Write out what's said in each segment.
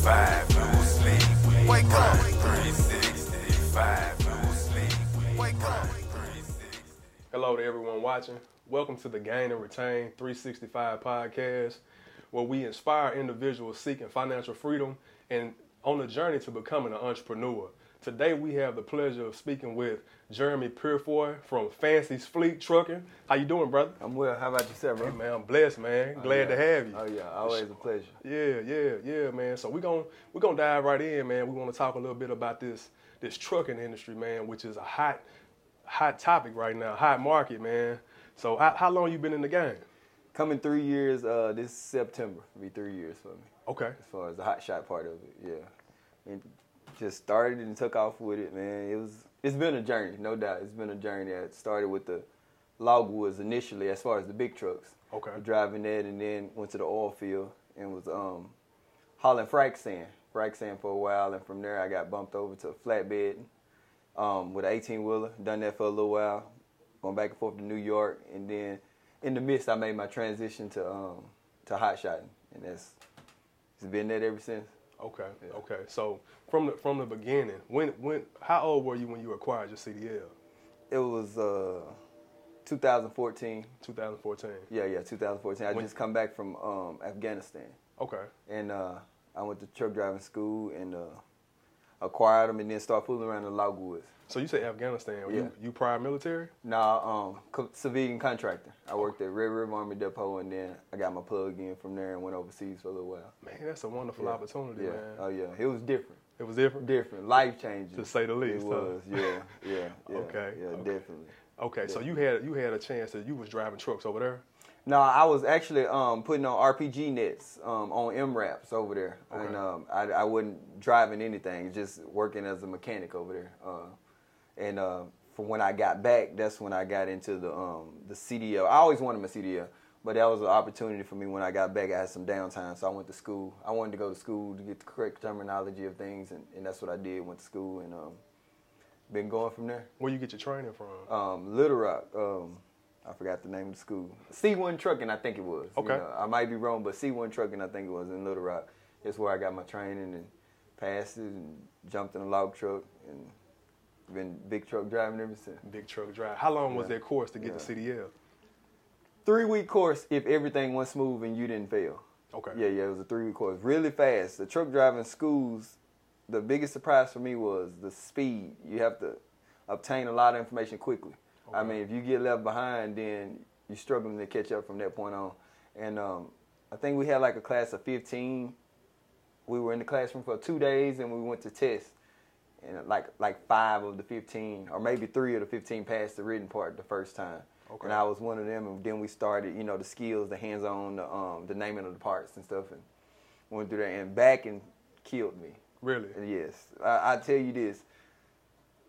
365, no sleep. Wake up. 365, no sleep. Wake up. Hello to everyone watching. Welcome to the Gain and Retain 365 podcast, where we inspire individuals seeking financial freedom and on the journey to becoming an entrepreneur. Today we have the pleasure of speaking with Jeremy Purefoy from Fancy's Fleet Trucking. How you doing, brother? I'm well. How about yourself, bro? Hey, man, I'm blessed, man. Glad to have you. Oh yeah, always a pleasure. Yeah, yeah, yeah, man. So we're gonna we're gonna dive right in, man. We want to talk a little bit about this this trucking industry, man, which is a hot hot topic right now, hot market, man. So how, how long you been in the game? Coming three years. Uh, this September will be three years for me. Okay. As far as the hot shot part of it, yeah. And just started and took off with it, man. It was it's been a journey, no doubt. It's been a journey. It started with the logwoods initially, as far as the big trucks. Okay. Driving that, and then went to the oil field and was um hauling frac sand, frac sand for a while, and from there I got bumped over to flatbed um, with an 18 wheeler. Done that for a little while, going back and forth to New York, and then in the midst I made my transition to um, to hot shotting, and that's it's been that ever since. Okay. Okay. So from the from the beginning, when when how old were you when you acquired your CDL? It was uh, 2014. 2014. Yeah, yeah, 2014. I When- just come back from um, Afghanistan, Okay. and uh, I went to truck driving school and uh, acquired them, and then start fooling around in the logwoods. So you say Afghanistan? Yeah. You you prior military? Now, um, co- civilian contractor. I worked at Red River Army Depot, and then I got my plug in from there and went overseas for a little while. Man, that's a wonderful Yeah. opportunity, Yeah. man. Oh yeah, it was different. it was different. Different, life changing. To say the least, It huh? was. Yeah, yeah, yeah. Okay, Yeah, okay. definitely. Okay, so you had you had a chance that you was driving trucks over there. No, I was actually um, putting on RPG nets um, on MRAPs over there, Okay. and um, I, I wasn't driving anything, just working as a mechanic over there. Uh, and uh, from when I got back, that's when I got into the um, the CDL. I always wanted my CDL, but that was an opportunity for me when I got back. I had some downtime, so I went to school. I wanted to go to school to get the correct terminology of things, and, and that's what I did. Went to school and um, been going from there. Where you get your training from? Um, Little Rock. I forgot the name of the school. C1 Trucking, I think it was. You Okay. know, I might be wrong, but C1 Trucking, I think it was in Little Rock. It's where I got my training and passed it and jumped in a log truck and been big truck driving ever since. Big truck drive. How long was Yeah. that course to get the Yeah. CDL? Three week course if everything went smooth and you didn't fail. Okay. Yeah, yeah, it was a three week course. Really fast. The truck driving schools, the biggest surprise for me was the speed. You have to obtain a lot of information quickly. I mean, if you get left behind, then you're struggling to catch up from that point on. And um, I think we had like a class of 15. We were in the classroom for two days and we went to test. And like like five of the 15, or maybe three of the 15 passed the written part the first time. Okay. And I was one of them. And then we started, you know, the skills, the hands-on, the, um, the naming of the parts and stuff, and went through that. And back and killed me. Really? Yes, I, I tell you this.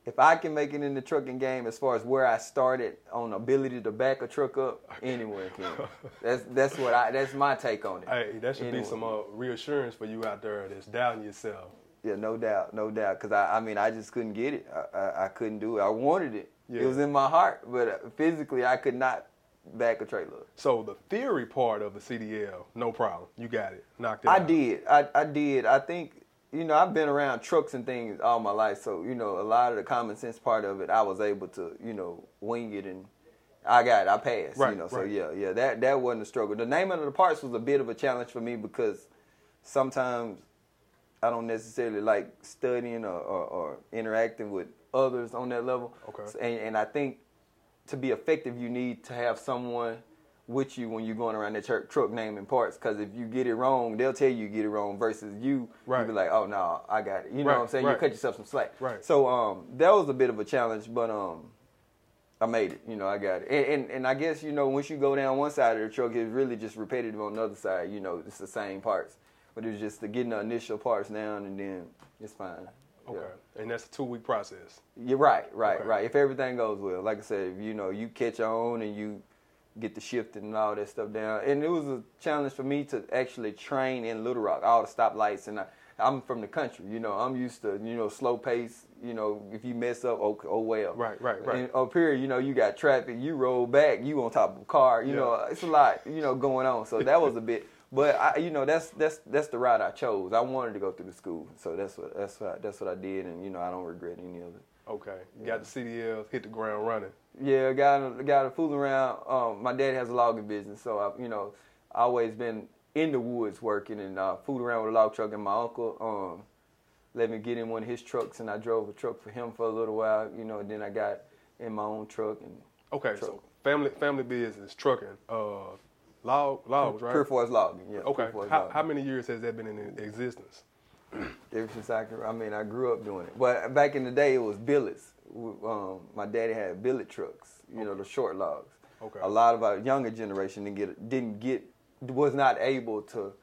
If I can make it in the trucking game, as far as where I started on ability to back a truck up, anyone can. That's that's what I. That's my take on it. Hey, that should be some uh, reassurance for you out there that's doubting yourself. Yeah, no doubt, no doubt. Cause I, I mean, I just couldn't get it. I, I, I couldn't do it. I wanted it. Yeah. It was in my heart, but uh, physically, I could not back a trailer. So the theory part of the CDL, no problem. You got it. Knocked it I out. did. I, I did. I think you know I've been around trucks and things all my life, so you know a lot of the common sense part of it, I was able to you know wing it and I got it. I passed. Right, you know, so yeah, yeah. That that wasn't a struggle. The naming of the parts was a bit of a challenge for me because sometimes I don't necessarily like studying or, or, or interacting with others on that level. Okay. And, and I think to be effective, you need to have someone with you when you're going around that tr- truck naming parts. Because if you get it wrong, they'll tell you you get it wrong. Versus you, Right. you be like, oh no, I got it. You know Right, what I'm saying? right. You cut yourself some slack. Right. So um, that was a bit of a challenge, but um, I made it. You know, I got it. And, and and I guess you know once you go down one side of the truck, it's really just repetitive on the other side. You know, it's the same parts, but it's just the getting the initial parts down, and then it's fine. Okay. Yeah. And that's a two week process. You're right, right, Okay. right. If everything goes well, like I said, if you know you catch on and you get the shifting and all that stuff down, and it was a challenge for me to actually train in Little Rock, all the stoplights, and I, I'm from the country, you know, I'm used to you know slow pace, you know, if you mess up, oh, oh well. Right, right, right. And up here, you know, you got traffic, you roll back, you on top of a car, you Yeah. know, it's a lot, you know, going on. So that was a bit. But I, you know, that's that's that's the route I chose. I wanted to go through the school, so that's what that's what I, that's what I did, and you know, I don't regret any of it. Okay, you got the CDLs, hit the ground running. Yeah, got got to fool around. Um, my dad has a logging business, so I, you know, I always been in the woods working and uh, fooled around with a log truck. And my uncle um, let me get in one of his trucks, and I drove a truck for him for a little while. You know, and then I got in my own truck and Okay, Truck. so family family business, trucking, uh, log logs, right? Pure Forest Logging. Yeah. Okay, how, Logging. how many years has that been in existence? Ever since I can, I mean, I grew up doing it. But back in the day, it was billets. Um, my daddy had billet trucks. You know, the short logs. Okay. A lot of our younger generation didn't get, didn't get, was not able to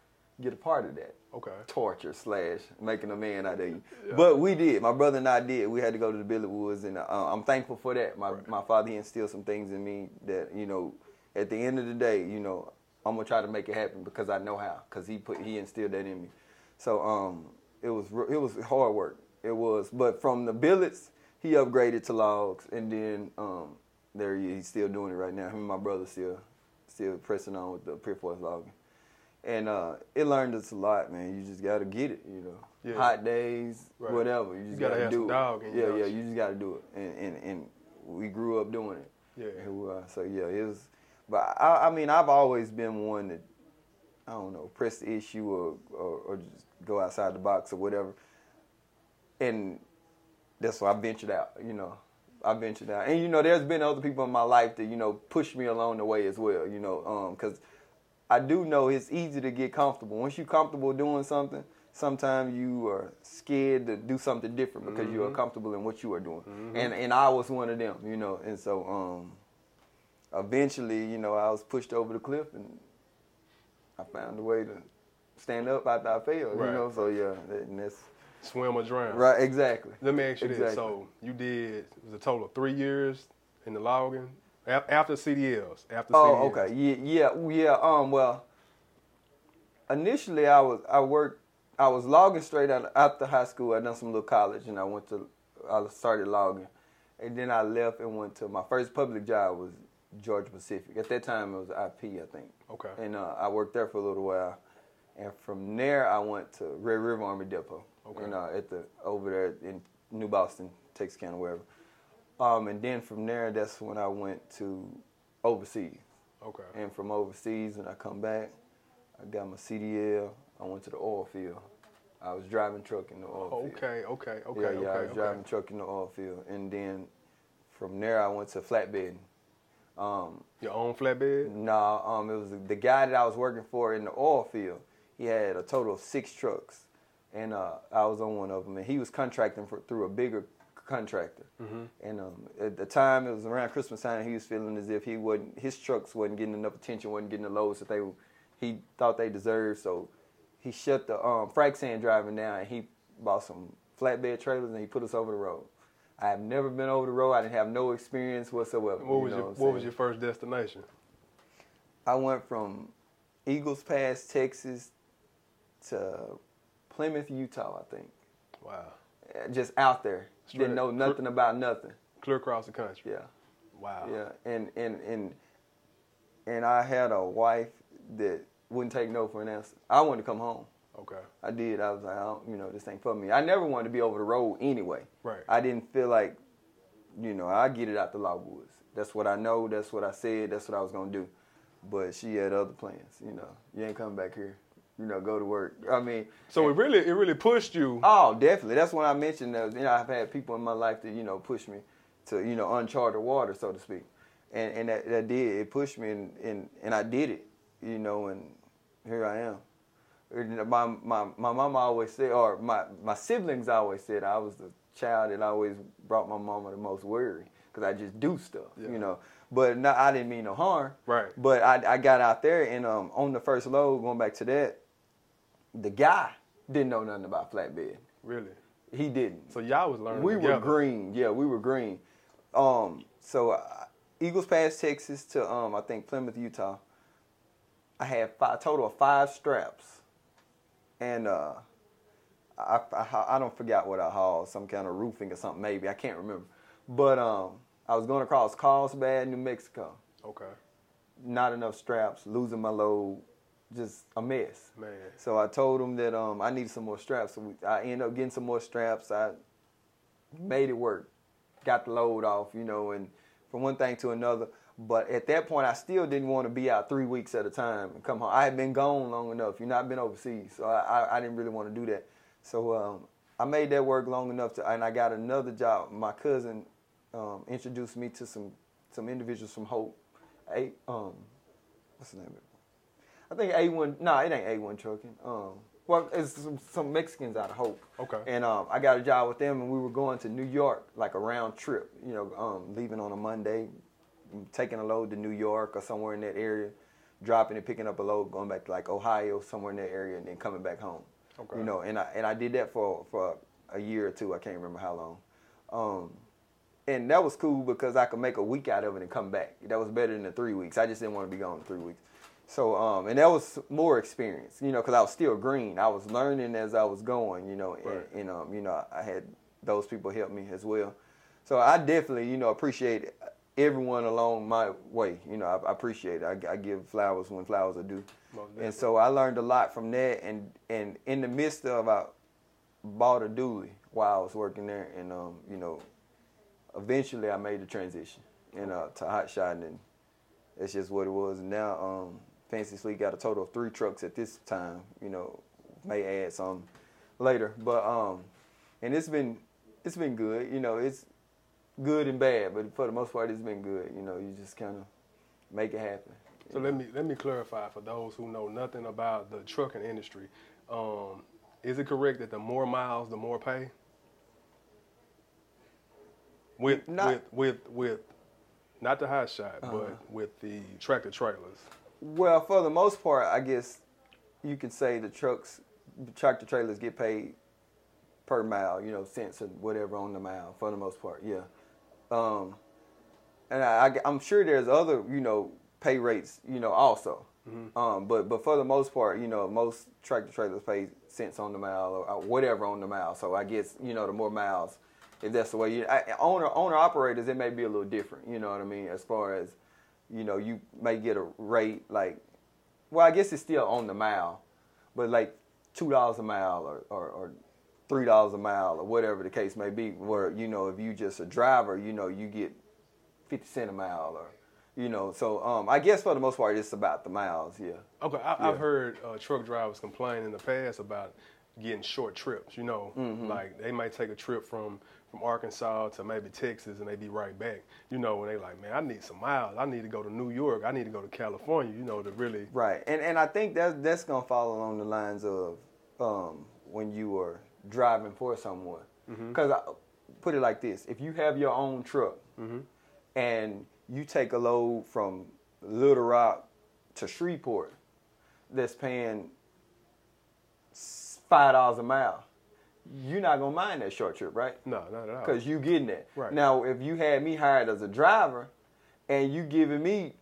get a part of that. Okay. Torture slash making a man out of you. But we did. My brother and I did. We had to go to the billet woods, and uh, I'm thankful for that. My my father he instilled some things in me that you know, at the end of the day, you know, I'm gonna try to make it happen because I know how. Because he put he instilled that in me. So um, it was it was hard work. It was, but from the billets, he upgraded to logs, and then um, there he, he's still doing it right now. Him and my brother still still pressing on with the Pure Force logging. And uh, it learned us a lot, man. You just gotta get it, you know. Yeah. Hot days, Right. whatever. You just gotta do it. dog yeah, yeah. you? You just gotta do it, and and, and we grew up doing it. Yeah. And uh, so yeah, it was. But I, I mean, I've always been one that I don't know, press the issue or, or or just go outside the box or whatever. And that's why I ventured out. You know, I ventured out, and you know, there's been other people in my life that you know pushed me along the way as well. You know, um, because I do know it's easy to get comfortable. Once you're comfortable doing something, sometimes you are scared to do something different because you are mm-hmm. comfortable in what you are doing. Mm-hmm. And and I was one of them, you know. And so um, eventually, you know, I was pushed over the cliff, and I found a way to stand up after I failed. Right. You know, so yeah, that- and that's Swim or drown. right, exactly. Let me ask you this. So you did it was a total of three years in the logging after CDLs. After Oh, CDLs. okay. Yeah, yeah, yeah. Um, well, initially I was I worked I was logging straight out after high school. I done some little college, and I went to I started logging, and then I left and went to my first public job was Georgia Pacific. At that time it was IP, I think. Okay. And uh, I worked there for a little while, and from there I went to Red River Army Depot. Okay. And, uh, at the over there in New Boston, Texarkana, wherever. Um, and then from there, that's when I went to overseas. Okay. And from overseas, when I come back, I got my CDL. I went to the oil field. I was driving truck in the oil field. Okay. Okay. Okay. yeah, okay. yeah, I was okay. driving truck in the oil field. And then from there, I went to flatbed. Um, Your own flatbed. no, um, it was the guy that I was working for in the oil field. He had a total of six trucks, and uh, I was on one of them. And he was contracting for, through a bigger contractor. And um, at the time, it was around Christmas time. He was feeling as if he wasn't, his trucks wasn't getting enough attention, wasn't getting the loads that they he thought they deserved. So he shut the um, frac sand driving down, and he bought some flatbed trailers, and he put us over the road. I have never been over the road. I didn't have no experience whatsoever. What you was know your what What was your first destination? I went from Eagles Pass, Texas, to Plymouth, Utah. I think Wow. Uh, just out there. Straight- Didn't know nothing about nothing. Clear across the country. Yeah, Wow. yeah, and and and and I had a wife that wouldn't take no for an answer. I wanted to come home. Okay. I did. I was like, I don't, you know, this ain't for me. I never wanted to be over the road anyway. Right. I didn't feel like, you know, I get it out the logwoods. That's what I know. That's what I said. That's what I was gonna do. But she had other plans. You know, you ain't coming back here. You know, go to work. I mean, So it really it really pushed you. oh, definitely. That's when I mentioned that. You know, I've had people in my life that you know push me to you know uncharted water, so to speak, and and that, that did it pushed me and, and and I did it. You know, and here I am. My my my mama always said, or my my siblings always said, I was the child that always brought my mama the most worry because I just do stuff, Yeah. you know. But no, I didn't mean no harm. Right. But I I got out there and um on the first load, going back to that, the guy didn't know nothing about flatbed. Really. He didn't. So y'all was learning. We were green. Yeah, we were green. Um, so uh, Eagles Pass, Texas to um, I think Plymouth, Utah. I had five, total of five straps, and uh, I, I I don't forget what I hauled, some kind of roofing or something maybe I can't remember, but um, I was going across Carlsbad, New Mexico. Okay. Not enough straps, losing my load, just a mess. Man. So I told him that um, I needed some more straps. So we, I ended up getting some more straps. I made it work, got the load off, you know, and from one thing to another. But at that point, I still didn't want to be out three weeks at a time and come home. I had been gone long enough. You know, I've been overseas, so I, I, I didn't really want to do that. So um, I made that work long enough, to, and I got another job. My cousin um, introduced me to some some individuals from Hope. A, um, what's the name of it? I think A1. No, it ain't A1 trucking. Um, well, it's some, some Mexicans out of Hope. Okay. And um, I got a job with them, and we were going to New York, like a round trip. You know, um, leaving on a Monday, taking a load to New York or somewhere in that area, dropping and picking up a load, going back to like Ohio, somewhere in that area, and then coming back home. Okay. You know, and I and I did that for for a year or two. I can't remember how long. Um, and that was cool because I could make a week out of it and come back. That was better than the three weeks. I just didn't want to be gone three weeks. So, um, and that was more experience, you know, because I was still green. I was learning as I was going, you know, Right. and, and um, you know, I had those people help me as well. So I definitely, you know, appreciate everyone along my way. You know, I, I appreciate it. I, I give flowers when flowers are due. And so I learned a lot from that. And and in the midst of, I bought a dually while I was working there, and um, you know, eventually I made the transition, you know, to hot shotting, and it's just what it was. And now, um, Fancy's Fleet got a total of three trucks at this time. You know, may add some later, but um, and it's been it's been good. You know, it's good and bad, but for the most part, it's been good. You know, you just kind of make it happen. So let me let me clarify for those who know nothing about the trucking industry. Um, is it correct that the more miles, the more pay? With Not- with with with not the hot shot, Uh-huh. but with the tractor trailers. Well, for the most part, I guess you could say the trucks, tractor trailers get paid per mile, you know, cents or whatever on the mile. For the most part, yeah. Um, and I, am sure there's other, you know, pay rates, you know, also. Um, but but for the most part, you know, most tractor trailers pay cents on the mile or, or whatever on the mile. So I guess you know the more miles, if that's the way you I, owner owner operators, it may be a little different. You know what I mean? As far as you know, you may get a rate like, well, I guess it's still on the mile, but like two dollars a mile or, or, or three dollars a mile or whatever the case may be. Where you know, if you just a driver, you know, you get fifty cent a mile or you know. So um, I guess for the most part, it's about the miles. Yeah. Okay, I, Yeah. I've heard uh, truck drivers complain in the past about getting short trips. You know, Mm-hmm. like they might take a trip from from Arkansas to maybe Texas, and they be right back. You know, and they like, man, I need some miles. I need to go to New York. I need to go to California. You know, to really. Right, and and I think that's that's gonna fall along the lines of um, when you are driving for someone. Because I put it like this: if you have your own truck and you take a load from Little Rock to Shreveport, that's paying five dollars a mile, you're not gonna mind that short trip, right? No, not at all. because you getting that. Right. Now, if you had me hired as a driver, and you giving me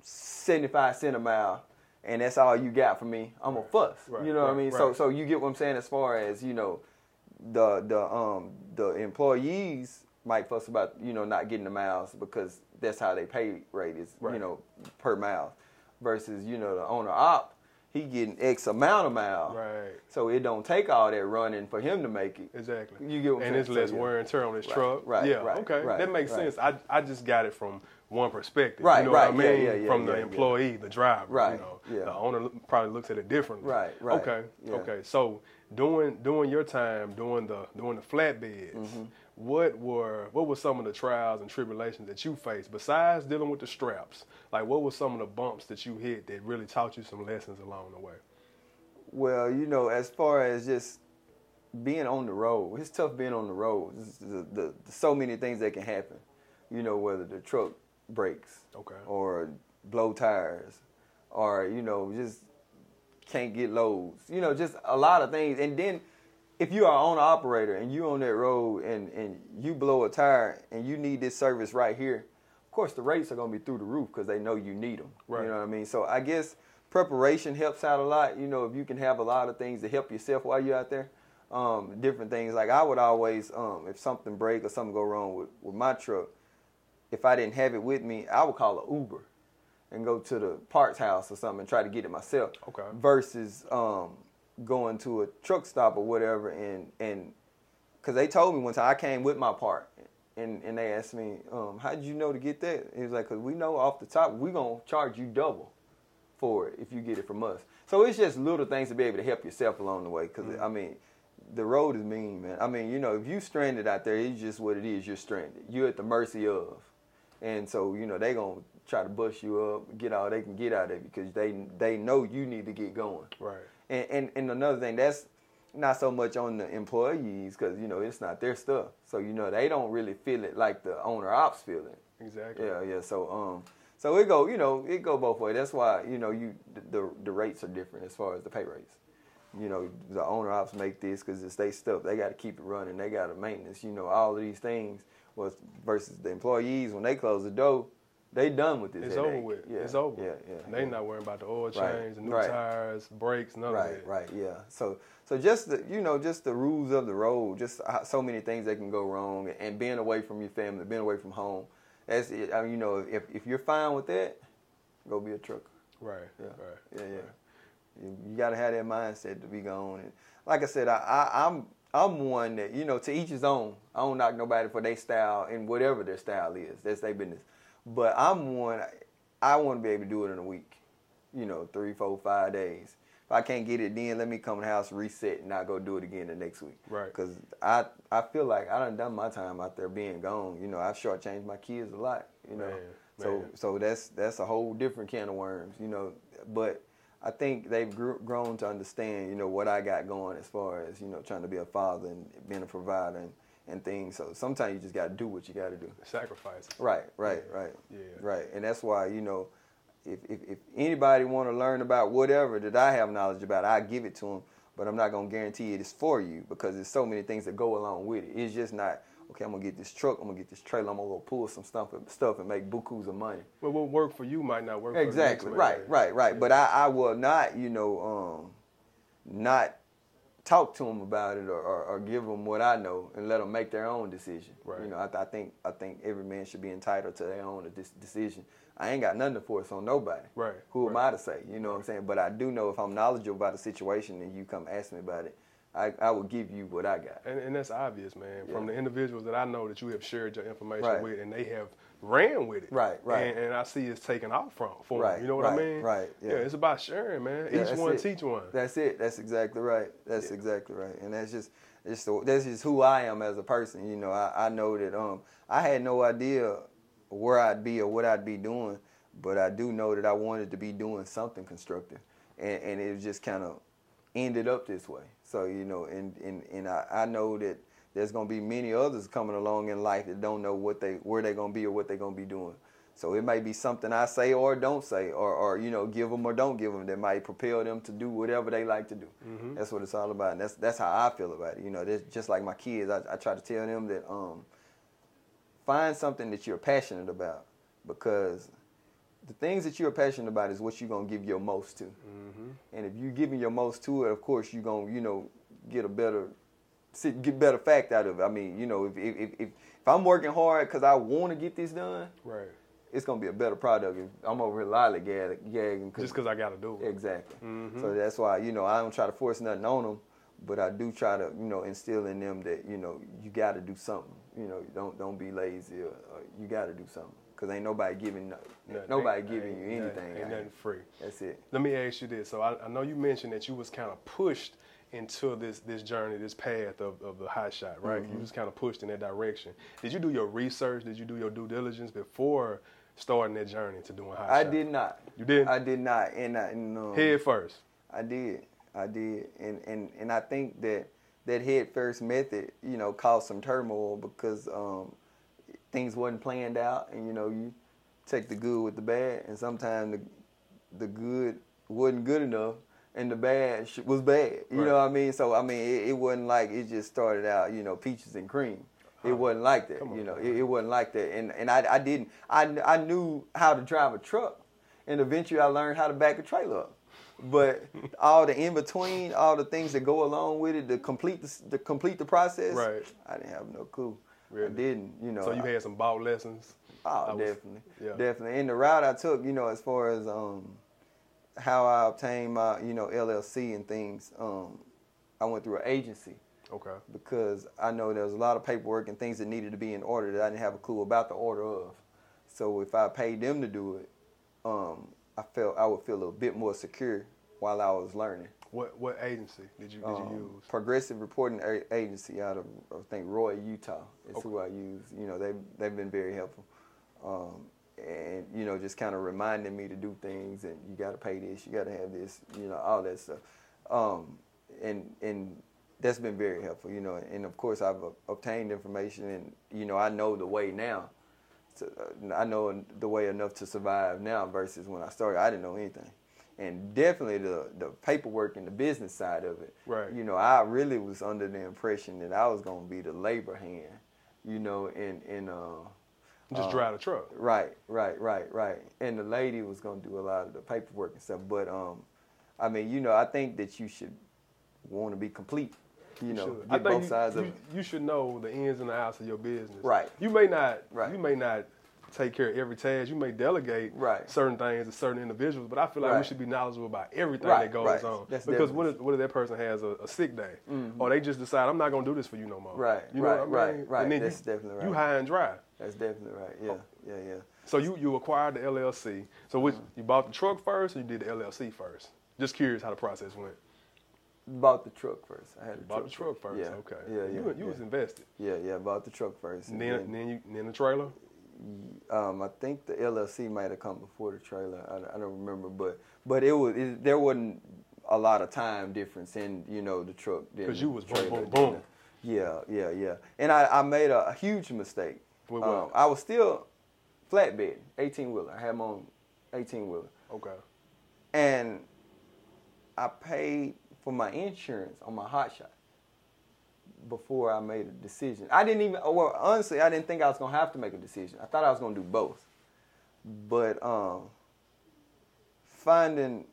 seventy five cent a mile, and that's all you got for me, I'm a fuss. Right, You know what I right, mean? So, right. so you get what I'm saying as far as you know, the the um the employees might fuss about you know not getting the miles because that's how they pay rate is Right. you know per mile, versus you know the owner op he getting X amount of mile. Right. So it don't take all that running for him to make it. Exactly. You get what and it's So, less yeah. wear and tear on his Right, truck. right, Yeah. right, okay. right, that makes sense. I I just got it from one perspective. Right, You know right, what I yeah, mean? yeah, yeah, from the yeah, yeah. employee, the driver. Right, You know, yeah. the owner probably looks at it differently. Right, right, Okay. yeah. Okay. So doing during your time doing the doing the flatbeds, Mm-hmm. What were what were some of the trials and tribulations that you faced besides dealing with the straps? Like what were some of the bumps that you hit that really taught you some lessons along the way? Well, you know, as far as just being on the road, it's tough being on the road. The, the, the so many things that can happen. You know, whether the truck breaks, Okay. or blow tires, or you know, just can't get loads. You know, just a lot of things. And then, if you are an owner operator and you on that road and and you blow a tire and you need this service right here, of course the rates are gonna be through the roof because they know you need them. Right. You know what I mean? So I guess preparation helps out a lot. You know, if you can have a lot of things to help yourself while you're out there. Um, different things like I would always, um, if something break or something go wrong with, with my truck, if I didn't have it with me, I would call an Uber. and go to the parts house or something and try to get it myself. Okay. Versus um, going to a truck stop or whatever and and because they told me one time I came with my part and and they asked me um, how did you know to get that? He was like, because we know off the top we gonna charge you double for it if you get it from us. So it's just little things to be able to help yourself along the way. Because I mean, the road is mean, man. I mean, you know, if you stranded out there, it's just what it is. You're stranded. You're at the mercy of, and so you know they gonna try to bust you up, get all they can get out of you because they they know you need to get going. Right. And and, and another thing that's not so much on the employees because you know it's not their stuff. So you know they don't really feel it like the owner ops feel it. Exactly. Yeah, yeah. So um, so it go, you know, it go both ways. That's why you know you the the, rates are different as far as the pay rates. You know, the owner ops make this because it's their stuff. They got to keep it running. They got to maintenance. You know, all of these things was versus the employees when they close the door, they done with this. It's headache. over with. Yeah, It's over. Yeah, yeah. They yeah. not worrying about the oil Right, change, the new right. tires, brakes, none of Right, that. right, yeah. So, so just the, you know, just the rules of the road, just so many things that can go wrong, and being away from your family, being away from home. That's it. I mean, you know, if if you're fine with that, go be a trucker. Right. Yeah, Right. yeah, yeah. right. You, you got to have that mindset to be gone. And like I said, I, I, I'm I'm one that you know to each his own. I don't knock nobody for their style and whatever their style is. That's their business. But I'm one. I want to be able to do it in a week. You know, three, four, five days. If I can't get it then, let me come to the house, reset, and I go do it again the next week. Right. Because I I feel like I done done my time out there being gone. You know, I've shortchanged my kids a lot. You know, Man, so man. so that's that's a whole different can of worms. You know, but I think they've gr- grown to understand, you know, what I got going as far as you know trying to be a father and being a provider and, and things. So sometimes you just got to do what you got to do. Sacrifice. Right, right, right, Yeah. right. And that's why you know, if if, if anybody want to learn about whatever that I have knowledge about, I give it to them. But I'm not gonna guarantee it is for you because there's so many things that go along with it. It's just not okay. I'm gonna get this truck. I'm gonna get this trailer. I'm gonna go pull some stuff and stuff and make bukus of money. Well, what work for you might not work for Exactly. Right. Right. Right. But I, I will not, you know, um, not talk to them about it or, or, or give them what I know and let them make their own decision. Right. You know, I, I think I think every man should be entitled to their own decision. I ain't got nothing to force on nobody. Right, Who am. I to say? You know what I'm saying? But I do know if I'm knowledgeable about the situation and you come ask me about it, I, I will give you what I got. And, and that's obvious, man. From the individuals that I know that you have shared your information Right. with, and they have ran with it. Right, right. And, and I see it's taken off from for Right, You know what I mean? right, yeah. it's about sharing, man. Yeah, Each one it. teach one. That's it. That's exactly right. That's Yeah. exactly right. And that's just it's the, that's just who I am as a person. You know, I, I know that um I had no idea where I'd be or what I'd be doing, but I do know that I wanted to be doing something constructive, and and it just kind of ended up this way. So you know, and and and I, I know that there's gonna be many others coming along in life that don't know what they where they're gonna be or what they're gonna be doing. So it may be something I say or don't say, or, or you know, give them or don't give them that might propel them to do whatever they like to do. Mm-hmm. That's what it's all about, and that's that's how I feel about it. You know, that's just like my kids. I, I try to tell them that um, find something that you're passionate about, because the things that you're passionate about is what you're gonna give your most to. Mm-hmm. And if you're giving your most to it, of course you're gonna, you know, get a better, sit- get better fact out of it. I mean, you know, if if if, if, I'm working hard because I want to get this done, Right. it's gonna be a better product. If I'm over here lollygagging, Just because I got to do it. exactly. Mhm. So that's why you know I don't try to force nothing on them, but I do try to you know instill in them that you know you got to do something. You know, don't don't be lazy. Or, or you got to do something because ain't nobody giving no, Nothing. nobody Ain't- giving ain't you anything. Ain't out nothing free. That's it. Let me ask you this. So I, I know you mentioned that you was kind of pushed into this this journey, this path of, of the hot shot, right? Mm-hmm. You just kind of pushed in that direction. Did you do your research? Did you do your due diligence before starting that journey to doing hot shot? I shot? did not. You did? I did not. And, I, and um, Head first. I did. I did. And, and, and I think that that head first method, you know, caused some turmoil because um, things wasn't planned out. And, you know, you take the good with the bad. And sometimes the, the good wasn't good enough and the bad was bad. You Right. know what I mean? So, I mean, it, it wasn't like it just started out, you know, peaches and cream. It wasn't like that, on, you know. It, it wasn't like that, and and I, I didn't. I, I knew how to drive a truck, and eventually I learned how to back a trailer up. But all the in between, all the things that go along with it, to complete the to complete the process, Right. I didn't have no clue. I didn't, you know. So you I- had some ball lessons. Oh, I was- definitely, yeah. definitely. And the route I took, you know, as far as um, how I obtained my, you know, LLC and things, um, I went through an agency Okay. because I know there was a lot of paperwork and things that needed to be in order that I didn't have a clue about the order of. So if I paid them to do it, um, I felt I would feel a bit more secure while I was learning. What what agency did you did Um, you use? Progressive Reporting A- Agency out of I think Roy, Utah is Okay. who I use. You know, they they've been very helpful, um, and you know, just kind of reminding me to do things and you got to pay this, you got to have this, you know, all that stuff, um, and and that's been very helpful. You know, and of course I've obtained information and you know I know the way now. So, uh, I know the way enough to survive now versus when I started. I didn't know anything, and definitely the the paperwork and the business side of it. Right. You know, I really was under the impression that I was gonna be the labor hand. You know, in in uh. Just uh, drive the truck. Right, right, right, right. And the lady was gonna do a lot of the paperwork and stuff. But um, I mean, you know, I think that you should want to be complete. You know, should. get I think both you, sides you, of it. you should know the ins and the outs of your business. Right. You may not. Right. You may not take care of every task. You may delegate Right. certain things to certain individuals, but I feel like we should be knowledgeable about everything Right, that goes right. on. That's because what if, what if that person has a, a sick day, or they just decide I'm not gonna do this for you no more. Right, You know right, what I mean? right, right. And then That's you, definitely You high and dry. That's definitely right. Yeah, yeah, yeah. So you you acquired the LLC. So which, Mm-hmm. you bought the truck first, or you did the LLC first? Just curious how the process went. Bought the truck first. I had the Bought truck the truck first. Yeah, Okay. Yeah, yeah. You, you yeah. was invested. yeah, yeah. Bought the truck first. And and then then you then the trailer. um, I think the LLC might have come before the trailer. I, I don't remember, but but it was it, there wasn't a lot of time difference in you know the truck. than 'Cause you was boom, boom, boom. Yeah, yeah, yeah. And I, I made a, a huge mistake. With what? Um, I was still flatbed, eighteen wheeler. I had my own eighteen wheeler, Okay. and I paid for my insurance on my hot shot before I made a decision. I didn't even, well, honestly, I didn't think I was gonna have to make a decision. I thought I was gonna do both, but um, finding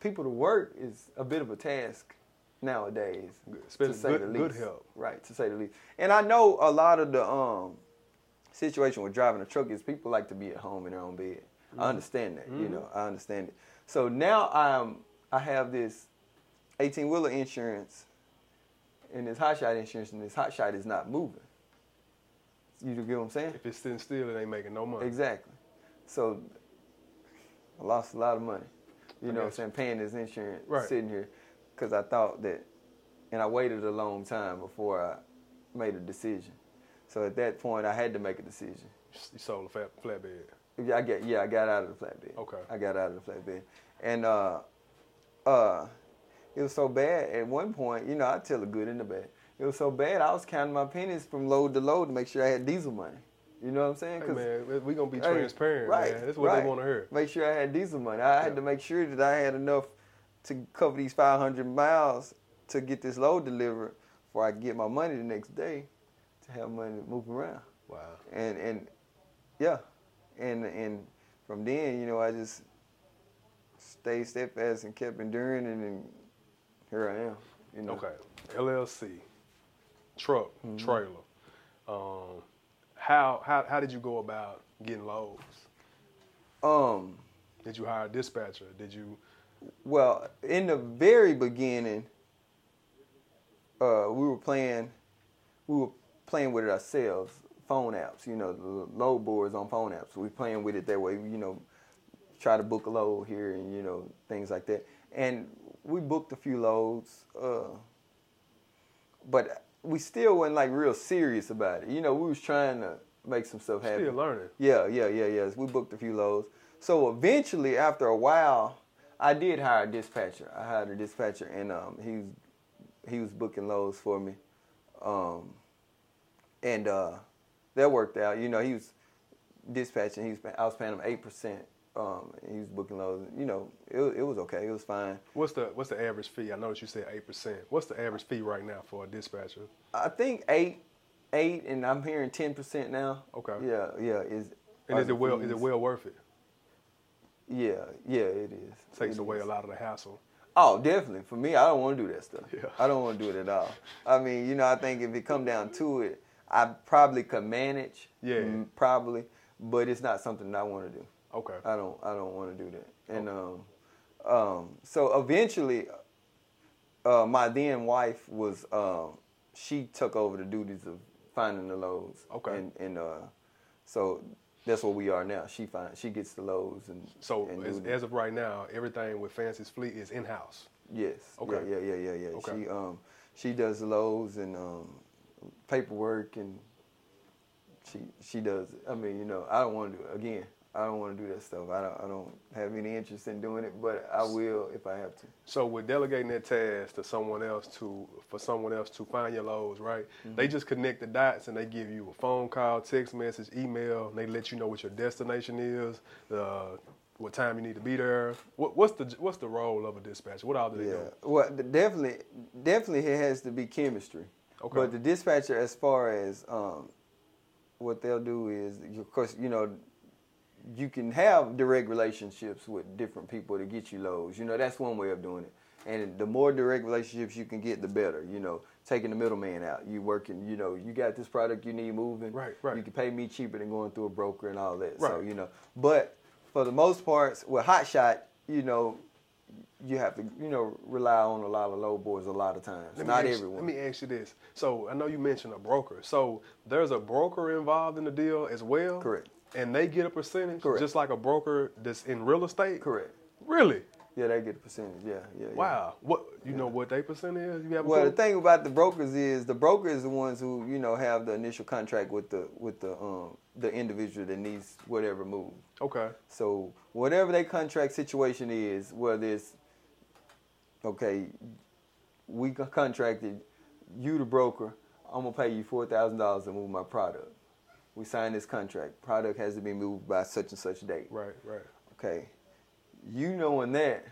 people to work is a bit of a task nowadays. Especially to say good- the good least. help. right? To say the least. And I know a lot of the um situation with driving a truck is people like to be at home in their own bed. I understand that, you know, I understand it. So now I'm I have this 18 wheeler insurance and this hot shot insurance, and this hot shot is not moving. You get what I'm saying? If it's sitting still, it ain't making no money. Exactly. So I lost a lot of money. You I know what I'm saying? Paying this insurance, Right. sitting here, because I thought that, and I waited a long time before I made a decision. So at that point, I had to make a decision. You sold a flat, flatbed. Yeah, I get yeah, I got out of the flatbed. Okay. I got out of the flatbed, and uh, uh, it was so bad. At one point, you know, I tell the good and the bad. It was so bad, I was counting my pennies from load to load to make sure I had diesel money. You know what I'm saying? Hey man, we gonna be Hey, transparent, right, man. That's what right. they want to hear. Make sure I had diesel money. I had to make sure that I had enough to cover these 500 miles to get this load delivered before I get my money the next day to have money to move around. Wow. And and yeah, and and from then, you know, I just stayed steadfast and kept enduring, and then here I am. You know. Okay. LLC, truck, Mm-hmm. trailer. Um, how how how did you go about getting loads? Um. Did you hire a dispatcher? Did you? Well, in the very beginning, uh, we were playing, we were playing with it ourselves. Phone apps, you know, the load boards on phone apps. We were playing with it that way, you know, try to book a load here and you know things like that. And we booked a few loads, uh, but we still wasn't like real serious about it. You know, we was trying to make some stuff happen. Still learning. Yeah, yeah, yeah, yeah. We booked a few loads. So eventually, after a while, I did hire a dispatcher. I hired a dispatcher, and um, he was he was booking loads for me, um, and uh, that worked out. You know, he was dispatching. He was I was paying him eight percent. Um, he was booking loads. You know, it it was okay. It was fine. What's the what's the average fee? I noticed you said eight percent. What's the average fee right now for a dispatcher? I think eight, eight, and I'm hearing ten percent now. Okay. Yeah, yeah. Is And is it well is it well worth it? Yeah, yeah, it is. Takes It away is. a lot of the hassle. Oh, definitely. For me, I don't want to do that stuff. Yeah. I don't want to do it at all. I mean, you know, I think if it come down to it, I probably could manage. Yeah. probably, but it's not something that I want to do. Okay. I don't I don't want to do that. And um, um, so eventually, uh, my then wife was um, she took over the duties of finding the loads. Okay. And and uh, so that's where we are now. She finds she gets the loads and So and as, as of right now, everything with Fancy's Fleet is in house. yes. Okay. Yeah yeah yeah yeah yeah. Okay. She um she does the loads and um, paperwork and she she does. I mean you know I don't want to do it again. I don't want to do that stuff. I don't I don't have any interest in doing it, but I will if I have to. So with delegating that task to someone else to for someone else to find your lows, right? Mm-hmm. They just connect the dots and they give you a phone call, text message, email. And they let you know what your destination is, uh, what time you need to be there. What, what's the what's the role of a dispatcher? What all do they Yeah, do? well, definitely, definitely, it has to be chemistry. Okay. But the dispatcher, as far as um, what they'll do is, of course, you know, you can have direct relationships with different people to get you loads. You know, that's one way of doing it. And the more direct relationships you can get, the better. You know, taking the middleman out. You working. You know, you got this product you need moving. Right, right. You can pay me cheaper than going through a broker and all that. Right. So you know, but for the most parts, with Hot Shot, you know, you have to, you know, rely on a lot of load boards a lot of times. Let Not ask- everyone. Let me ask you this. So I know you mentioned a broker. So there's a broker involved in the deal as well. Correct. And they get a percentage, Correct. just like a broker that's in real estate. Correct. Really? Yeah, they get a percentage. Yeah, yeah. yeah. Wow. What you know what they percent is? You have Well, the thing about the brokers is the broker is the ones who you know have the initial contract with the with the um the individual that needs whatever move. Okay. So whatever their contract situation is, whether it's okay, we contracted you the broker, I'm gonna pay you four thousand dollars to move my product. We signed this contract. Product has to be moved by such and such date. Right. Right. Okay. You knowing that,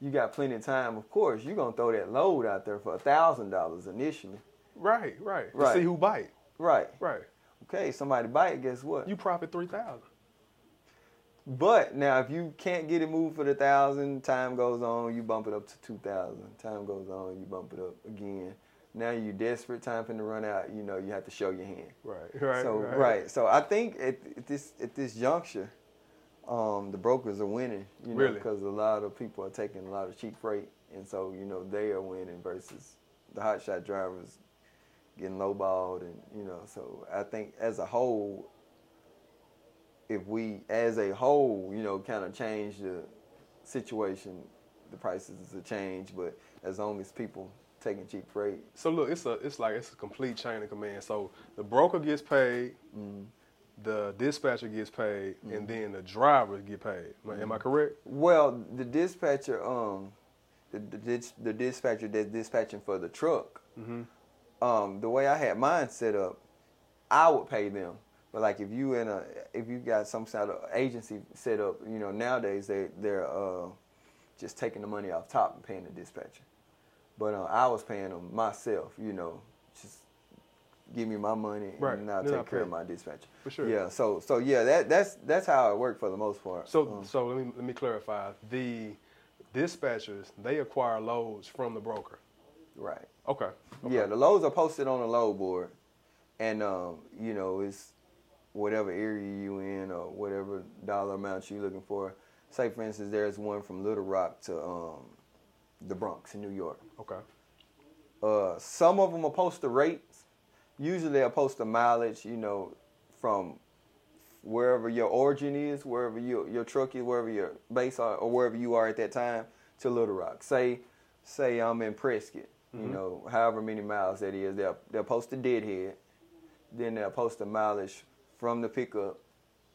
you got plenty of time. Of course, you're gonna throw that load out there for a thousand dollars initially. Right. Right. To Right. see who bite. Right. Right. Okay. Somebody bite. Guess what? You profit three thousand. But now, if you can't get it moved for the thousand, time goes on, you bump it up to two thousand. Time goes on, you bump it up again. Now you're desperate, time for to run out. You know, you have to show your hand. Right. Right. so right. So I think at, at this at this juncture, um, the brokers are winning. You know, Really? because a lot of people are taking a lot of cheap freight, and so you know they are winning versus the hotshot drivers getting lowballed, and you know. So I think as a whole, if we as a whole, you know, kind of change the situation, the prices will change. But as long as people taking cheap freight, So look, it's a it's like it's a complete chain of command. So the broker gets paid, Mm-hmm. the dispatcher gets paid, and then the drivers get paid. Am I- Am I correct? Well, the dispatcher, um, the the, dis- the dispatcher that's dispatching for the truck, Mm-hmm. um, the way I had mine set up, I would pay them. But like if you in a if you got some sort of agency set up, you know nowadays they they're uh, just taking the money off top and paying the dispatcher. But uh, I was paying them myself, you know, just give me my money Right. and I'll take care of my dispatcher. For sure. Yeah. So so yeah, that that's that's how it worked for the most part. So Um, so let me let me clarify. The dispatchers they acquire loads from the broker. right. Okay. okay. Yeah, the loads are posted on the load board, and um, you know it's whatever area you in or whatever dollar amount you're looking for. Say for instance, there's one from Little Rock to um, the Bronx in New York. Okay. Uh, some of them will post the rates. Usually they'll post the mileage, you know, from wherever your origin is, wherever your your truck is, wherever your base are, or wherever you are at that time to Little Rock. Say, say I'm in Prescott, you know, however many miles that is, they'll they'll post the deadhead, then they'll post the mileage from the pickup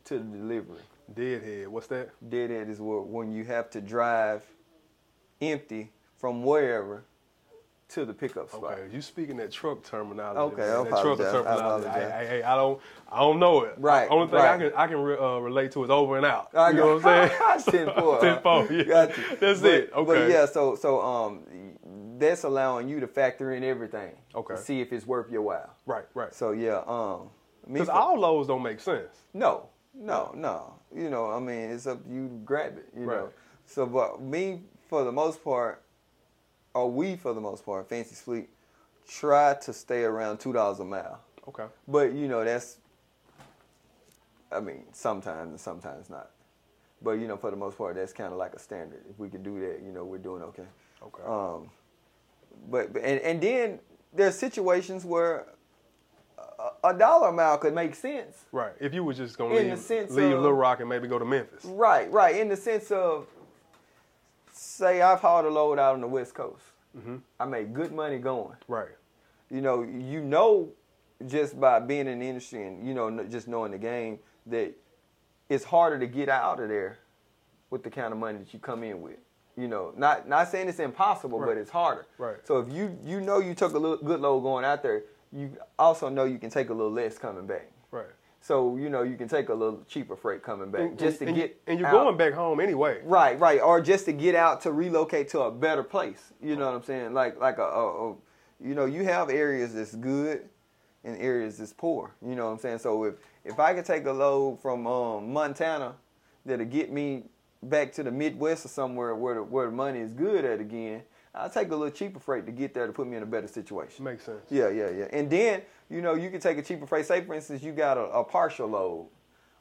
to the delivery. Deadhead. What's that? Deadhead is where, when you have to drive empty from wherever to the pickup spot. Okay, you speaking that truck terminology. Okay, man. I that apologize. I terminology. apologize. Hey, hey, hey, I don't, I don't know it. Right, Only thing right. I can, I can re, uh, relate to is over and out. I you know what I'm saying? Ten four. Ten four. Yeah. Got you. That's But- it. Okay. But yeah, so so um, that's allowing you to factor in everything. Okay. To see if it's worth your while. Right, right. So yeah, um, Because all loads don't make sense. no, no, no. You know, I mean, it's up to you to grab it. You know. Right. So, but me for the most part, or we for the most part, Fancy Fleet, try to stay around two dollars a mile. Okay. But you know that's, I mean, sometimes and sometimes not. But you know, for the most part, that's kind of like a standard. If we could do that, you know, we're doing okay. Okay. Um, but but- and and then there's situations where a, dollar a amount could make sense. right. If you were just gonna in the leave, sense leave of- Little Rock and maybe go to Memphis. Right, right. In the sense of, say, I've hauled a load out on the West Coast. Mhm. I made good money going. Right. You know, you know, just by being in the industry and you know, just knowing the game, that it's harder to get out of there with the kind of money that you come in with. You know, not not saying it's impossible, but it's harder. Right. So if you you know you took a little, good load going out there, you also know you can take a little less coming back. So you know you can take a little cheaper freight coming back And- just to and, get and you're out. going back home anyway. Right, right, or just to get out to relocate to a better place. You know what I'm saying? Like, like a, a, a you know, you have areas that's good and areas that's poor. You know what I'm saying? So if if I could take a load from um, Montana that'll get me back to the Midwest or somewhere where the, where the money is good at again, I'll take a little cheaper freight to get there to put me in a better situation. Makes sense. Yeah, yeah, yeah. And then you know you can take a cheaper freight. Say for instance you got a, a partial load.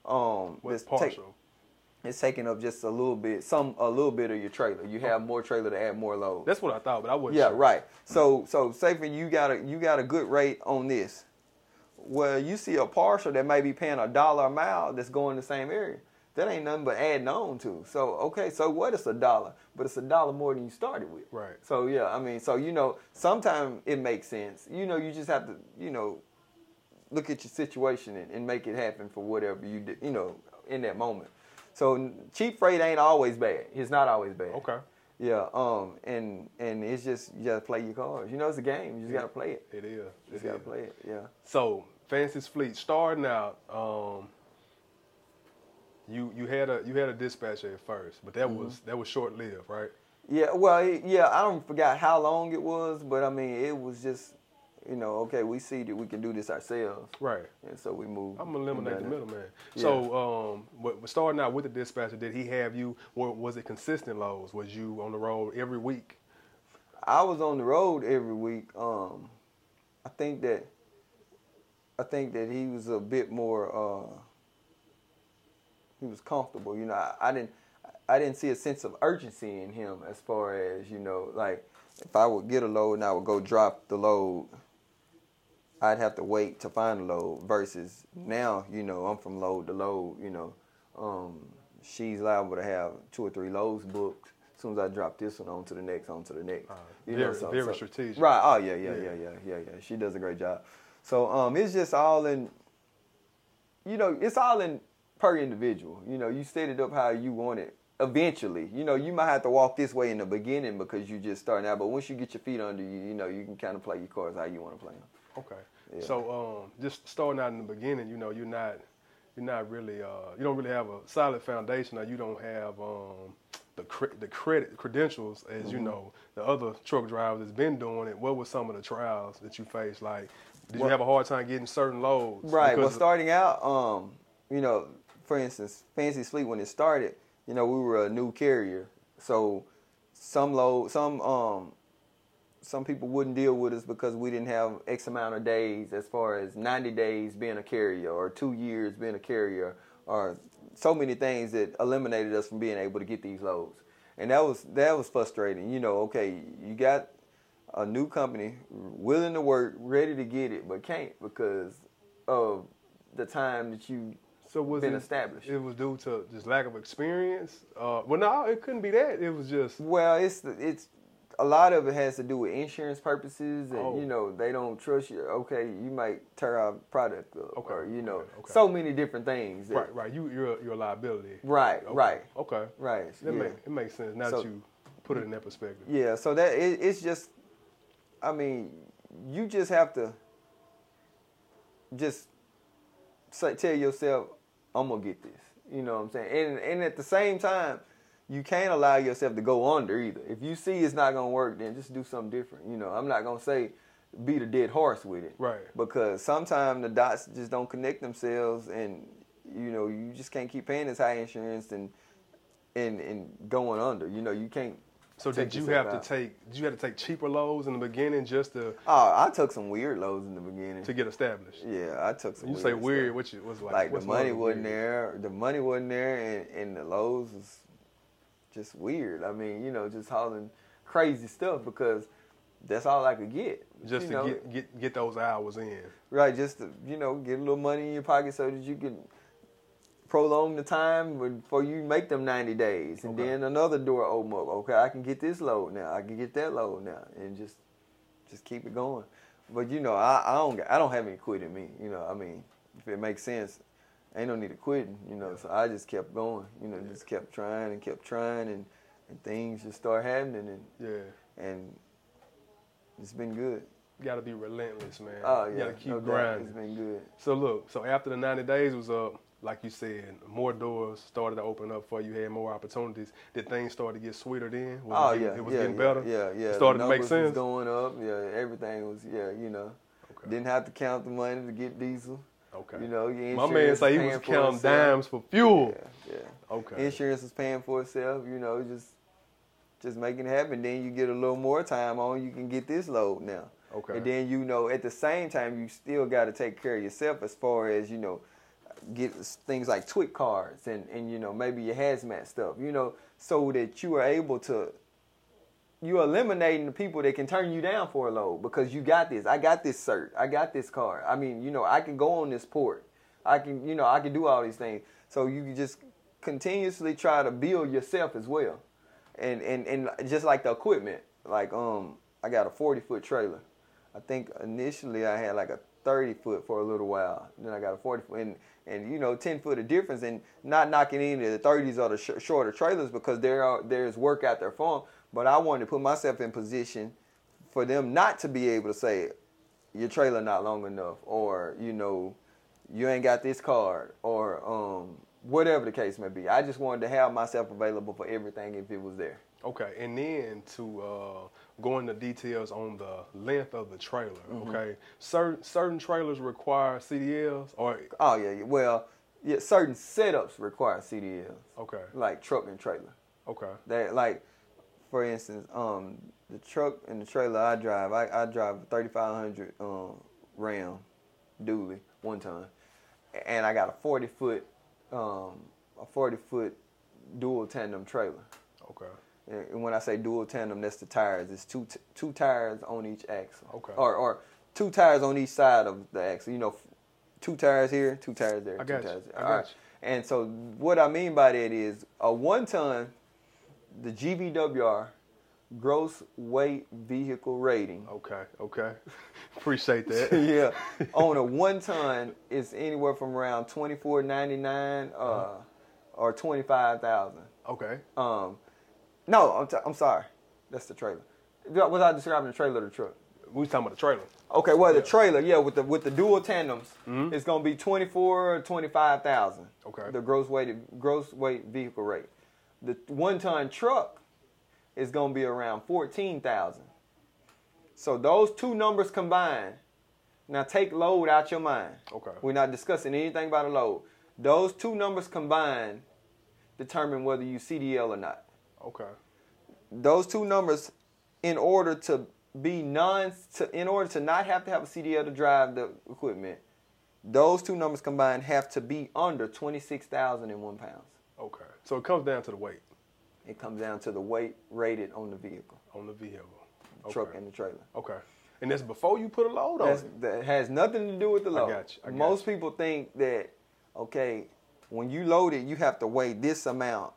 Um, What's take- partial? it's taking up just a little bit, some a little bit of your trailer. You have more trailer to add more load. That's what I thought, but I wasn't yeah, sure. right. So so say for you got a you got a good rate on this. Well, you see a partial that may be paying a dollar a mile that's going the same area. That ain't nothing but adding on to. So okay, so what is a dollar? But it's a dollar more than you started with. Right. So yeah, I mean, so you know, sometimes it makes sense. You know, you just have to, you know, look at your situation and, and make it happen for whatever you did, you know, in that moment. So cheap freight ain't always bad. It's not always bad. Okay. Yeah. Um. And and it's just you gotta play your cards. You know, it's a game. You just gotta play it. It is. You It just gotta is. play it. Yeah. So Fancy's Fleet starting out. Um, you you had a you had a dispatcher at first, but that Mm-hmm. was that was short lived, right? Yeah. Well, yeah. I don't forgot how long it was, but I mean, it was just, you know, okay. We see that we can do this ourselves, Right. and so we moved. I'm gonna eliminate the and done it. middleman. So, um, starting out with the dispatcher, did he have you? Or was it consistent loads? Was you on the road every week? I was on the road every week. Um, I think that I think that he was a bit more. Uh, he was comfortable. You know, I, I didn't I didn't see a sense of urgency in him as far as you know, like if I would get a load and I would go drop the load. I'd have to wait to find the load versus now, you know, I'm from load to load, you know. Um, she's liable to have two or three loads booked. As soon as I drop this one on to the next, on to the next. Uh, You very- know, so- very so- strategic. Right. Oh yeah, yeah, Yeah. yeah, yeah, yeah, yeah. She does a great job. So um, it's just all in. You know, it's all in per individual. You know, you set it up how you want it. Eventually, you know, you might have to walk this way in the beginning because you just starting out. But once you get your feet under you, you know, you can kind of play your cards how you want to play them. Okay. Yeah. So, um, just starting out in the beginning, you know, you're not you're not really uh, you don't really have a solid foundation, or you don't have um, the cre- the credit credentials as Mm-hmm. you know the other truck drivers that's been doing it. What were some of the trials that you faced? Like, did Well- you have a hard time getting certain loads? Right. Well, starting out, um, you know, for instance, Fancy Fleet when it started, you know, we were a new carrier, so some load, some um, some people wouldn't deal with us because we didn't have X amount of days, as far as 90 days being a carrier or two years being a carrier, or so many things that eliminated us from being able to get these loads, and that was that was frustrating. You know, okay, you got a new company willing to work, ready to get it, but can't because of the time that you so was been it, established. It was due to just lack of experience. Uh, well, no, it couldn't be that. It was just Well, it's it's a lot of it has to do with insurance purposes, and Oh. you know they don't trust you. Okay, you might tear our product up, Okay, or you know okay, okay. so many different things. right, right. You you're a liability. right, right, Okay. right. That yeah. make, it makes sense now So- that you put it in that perspective. Yeah, so that it, it's just, I mean, you just have to just say, tell yourself, I'm gonna get this. You know what I'm saying? And and at the same time, you can't allow yourself to go under either. If you see it's not gonna work, then just do something different. You know, I'm not gonna say beat a dead horse with it, Right. Because sometimes the dots just don't connect themselves, and you know you just can't keep paying this high insurance and and and going under. You know, you can't So did you have out. to take did you have to take cheaper lows in the beginning just to Oh, I took some weird lows in the beginning. to get established? yeah, I took some. You weird say weird, which was like like the money wasn't weird? there. The money wasn't there, and, and the lows was just weird. I mean, you know, just hauling crazy stuff because that's all I could get. Just you to know? get, get get those hours in. right, just to you know, get a little money in your pocket so that you can prolong the time before you make them 90 days, and Okay. then another door open up. Okay, I can get this load now. I can get that load now, and just just keep it going. But you know, I, I don't I don't have any quit in me. You know, I mean, if it makes sense, ain't no need to quitting. You know, so I just kept going. You know, just kept trying and kept trying, and and things just start happening, and Yeah. and it's been good. You gotta be relentless, man. Oh You yeah, gotta keep no doubt. grinding. It's been good. So look, so after the 90 days was up, like you said, more doors started to open up for you, had more opportunities. Did things start to get sweeter then? Was Oh it, yeah, It was yeah, getting yeah, better? Yeah, yeah. It started to make sense? Was going up. Yeah, everything was. Yeah, you know. Okay. Didn't have to count the money to get diesel. Okay. You know, your My man say he was counting dimes for fuel. Yeah, yeah. Okay. Insurance was paying for itself. You know, just just making it happen. Then you get a little more time on. You can get this load now. Okay. And then you know, at the same time, you still got to take care of yourself as far as you know, get things like TWIC cards and and you know maybe your hazmat stuff. You know, so that you are able to. You're eliminating the people that can turn you down for a load because you got this. I got this cert. I got this card. I mean, you know, I can go on this port. I can, you know, I can do all these things. So you just continuously try to build yourself as well, and and and just like the equipment. Like um, I got a 40 foot trailer. I think initially I had like a 30 foot for a little while. Then I got a 40 foot, and, and you know 10 foot of difference. And not knocking any of the 30s or the sh- shorter trailers because there are there's work out there for them. But I wanted to put myself in position for them not to be able to say your trailer not long enough, or you know you ain't got this card, or um, whatever the case may be. I just wanted to have myself available for everything if it was there. Okay, and then to uh, go into details on the length of the trailer. Mm-hmm. Okay, certain certain trailers require CDLs, or Oh yeah, yeah. well, yeah, certain setups require CDLs, okay, like truck and trailer. okay, That like, for instance, um, the truck and the trailer I drive, I, I drive a 3500 um, Ram dually one ton, and I got a 40 foot, um, a 40 foot dual tandem trailer. okay, And when I say dual tandem, that's the tires. It's two t- two tires on each axle. Okay. Or or two tires on each side of the axle. You know, two tires here, two tires there. I two got you. tires there. Got right. And so what I mean by that is a one ton, the GVWR, gross weight vehicle rating. okay, okay. Appreciate that. yeah, on a one ton it's anywhere from around twenty four ninety nine uh, or twenty five thousand. Okay, Um, no, I'm, t- I'm sorry. That's the trailer. Was I describing the trailer or the truck? we was talking about the trailer. Okay, well the trailer, yeah, with the with the dual tandems, Mhm. it's gonna be twenty four, twenty five thousand. Okay. The gross weight gross weight vehicle rate. The one ton truck is gonna be around fourteen thousand. So those two numbers combined. Now take load out your mind. Okay. We're not discussing anything about a load. Those two numbers combined determine whether you CDL or not Okay, those two numbers in order to be non to, in order to not have to have a CDL to drive the equipment those two numbers combined have to be under 26,001 pounds. Okay. So it comes down to the weight. It comes down to the weight rated on the vehicle. On the vehicle. the truck and the trailer. Okay, and that's before you put a load on it. that has nothing to do with the load. I got you, I got most people think that okay when you load it you have to weigh this amount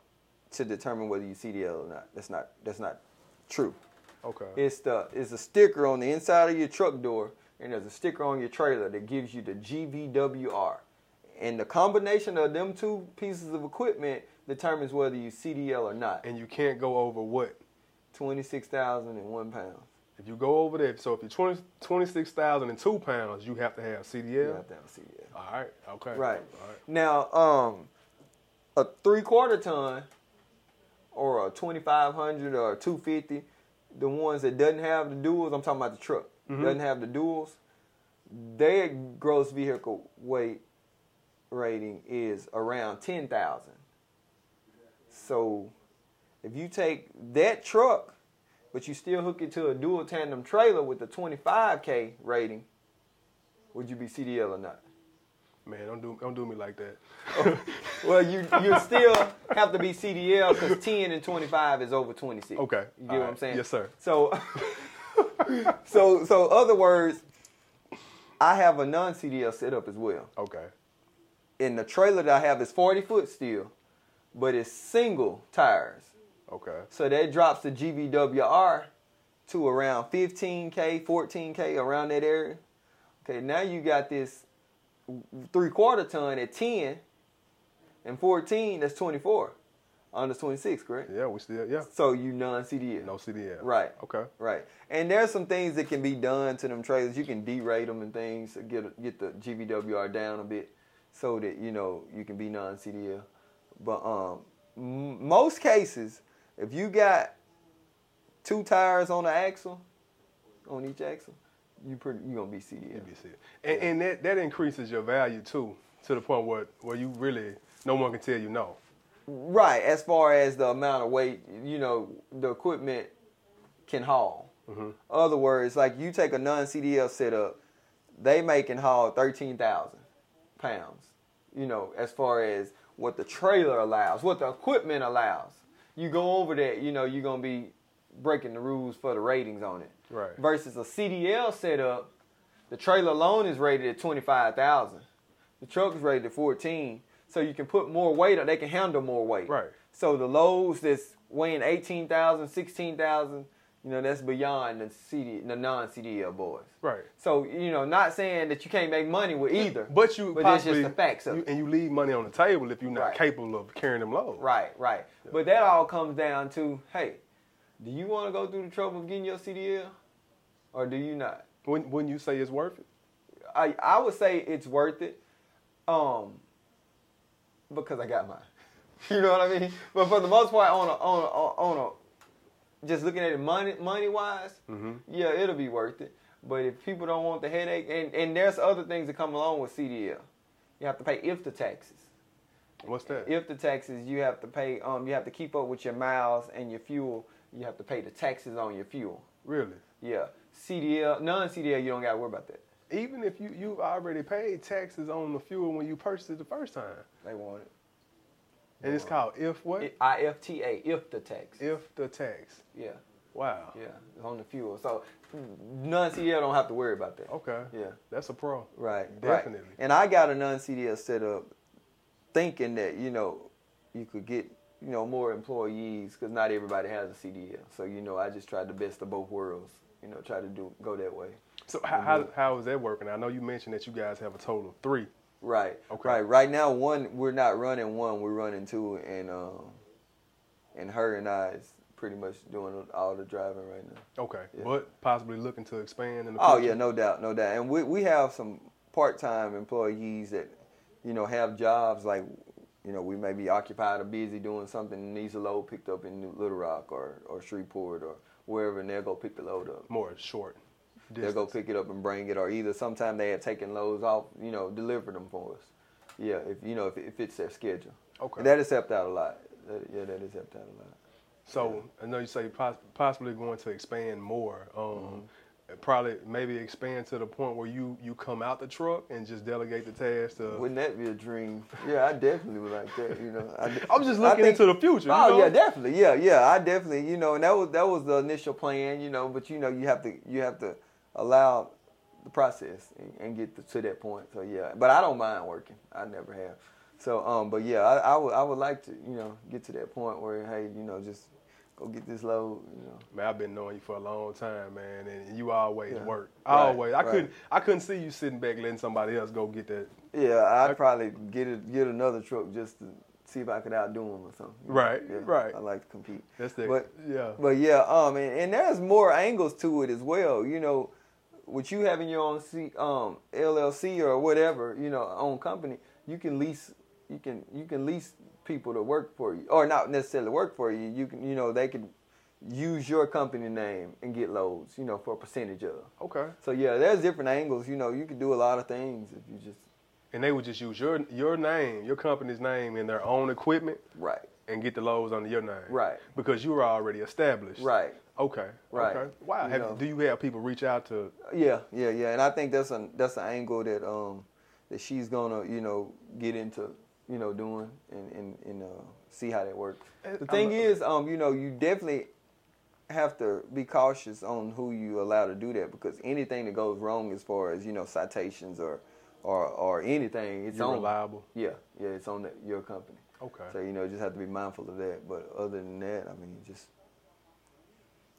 to determine whether you CDL or not that's not that's not true Okay, It's the it's a sticker on the inside of your truck door, and there's a sticker on your trailer that gives you the GVWR. And the combination of them two pieces of equipment determines whether you CDL or not. and you can't go over what? Twenty six thousand and one pounds. If you go over there, so if you're 20, 26,002 pounds, you have to have CDL. You have to have CDL. All right, okay. Right. All right. Now, um, a three quarter ton or a twenty five hundred or two fifty, the ones that doesn't have the duals, I'm talking about the truck, Mhm. doesn't have the duals, their gross vehicle weight rating is around ten thousand. So If you take that truck, but you still hook it to a dual tandem trailer with the 25k rating, would you be CDL or not? Man, don't do don't do me like that. Well, you you still have to be CDL because 10 and 25 is over 26. Okay. You get All what I'm saying? Yes, sir. So, so, so, other words, I have a non-CDL setup as well. Okay. And the trailer that I have is 40 foot steel, but it's single tires. Okay. So that drops the GVWR to around 15K, 14K, around that area. Okay, now you got this three quarter ton at 10 and 14, that's 24. Under 26, correct? Yeah, we still yeah. So you non CDL. No CDL. Right. Okay. Right. And there's some things that can be done to them trailers. You can derate them and things to get get the GVWR down a bit so that you know you can be non CDL. But um, m- most cases, if you got two tires on the axle, on each axle, you pretty you gonna be CDL. NBC. And, and that, that increases your value too, to the point where where you really no one can tell you no. Right, as far as the amount of weight, you know, the equipment can haul. Mm-hmm. Other words, like you take a non-CDL setup, they make and haul thirteen thousand pounds. You know, as far as what the trailer allows, what the equipment allows. You go over that, you know, you're gonna be breaking the rules for the ratings on it. Right. Versus a CDL setup, the trailer alone is rated at twenty five thousand. The truck is rated at fourteen, so you can put more weight on. They can handle more weight. Right. So the loads that's weighing 18,000, 16,000, you know, that's beyond the CD, the non-CDL boys. Right. So you know, not saying that you can't make money with either. But you but that's possibly, just the facts of you, it. and you leave money on the table if you're not Right. capable of carrying them loads. Right, right. But that all comes down to, hey, do you want to go through the trouble of getting your CDL, or do you not? When when you say it's worth it. I I would say it's worth it, um, because I got mine. You know what I mean? But for the most part, on a on a on a just looking at it money money wise, Mhm. yeah, it'll be worth it. But if people don't want the headache, and and there's other things that come along with CDL, you have to pay IFTA taxes. What's that? IFTA taxes, you have to pay. Um, you have to keep up with your miles and your fuel. You have to pay the taxes on your fuel. really? Yeah, CDL, non-CDL, you don't got to worry about that. Even if you you've already paid taxes on the fuel when you purchased it the first time, They want it. and it's called if what? IFTA, if the tax. if the tax. Yeah, Wow. yeah, it's on the fuel. So non CDL don't have to worry about that. Okay. Yeah, That's a pro. right, Definitely. Right. And I got a non CDL set up, thinking that you know you could get you know more employees because not everybody has a CDL. So you know I just tried the best of both worlds. You know, try to do go that way. So how, how how is that working? I know you mentioned that you guys have a total of three. Right. Okay. Right. Right now, one we're not running one, we're running two, and um, and her and I is pretty much doing all the driving right now. Okay. Yeah. But possibly looking to expand in the Oh future. yeah, no doubt, no doubt. And we we have some part-time employees that, you know, have jobs like, you know, we may be occupied or busy doing something needs a load picked up in New Little Rock or or Shreveport or wherever, and they'll go pick the load up. More short. They'll go distance. pick it up and bring it, or either sometime they had taken loads off, you know, deliver them for us. Yeah, if you know if it fits their schedule. Okay. And that has helped out a lot. That, yeah, that has helped out a lot. So I know you say pos- possibly going to expand more. Um, Mm-hmm. Probably maybe expand to the point where you you come out the truck and just delegate the task to. Wouldn't that be a dream? Yeah, I definitely would like that. You know, I, I'm just looking think- into the future. you Oh know? yeah, definitely. Yeah, yeah. I definitely, you know, and that was that was the initial plan, you know. But you know, you have to you have to allow the process and, and get to, to that point. So yeah, but I don't mind working. I never have. So um, but yeah, I, I would I would like to you know get to that point where hey you know just go get this load you know. Man, I've been knowing you for a long time, man, and you always Yeah. work. Right, Always. I right. couldn't. I couldn't see you sitting back letting somebody else go get that. Yeah, I'd probably get it get another truck just to see if I could outdo him or something. Right, Yeah, right. I like to compete. That's the. But- yeah. But yeah, um, and, and there's more angles to it as well. You know, with you having your own C, um, LLC or whatever, you know, own company, you can lease, you can you can lease people to work for you, or not necessarily work for you. You can, you know, they could use your company name and get loads, you know, for a percentage of. Okay. So yeah, there's different angles. You know, you can do a lot of things if you just And they would just use your your name, your company's name, in their own equipment, right. and get the loads under your name. Right. Because you were already established. Right. Okay. Right. Okay. Wow. You Have, do you have people reach out to? Yeah, yeah, yeah, and I think that's an that's an angle that um that she's gonna you know get into you know doing and and, and uh, see how that works. Eh, The thing lo- is, um, you know, you definitely have to be cautious on who you allow to do that because anything that goes wrong as far as you know citations or or or anything, it's You're on reliable. Yeah, yeah, it's on the, your company. Okay. So you know, just have to be mindful of that. But other than that, I mean, just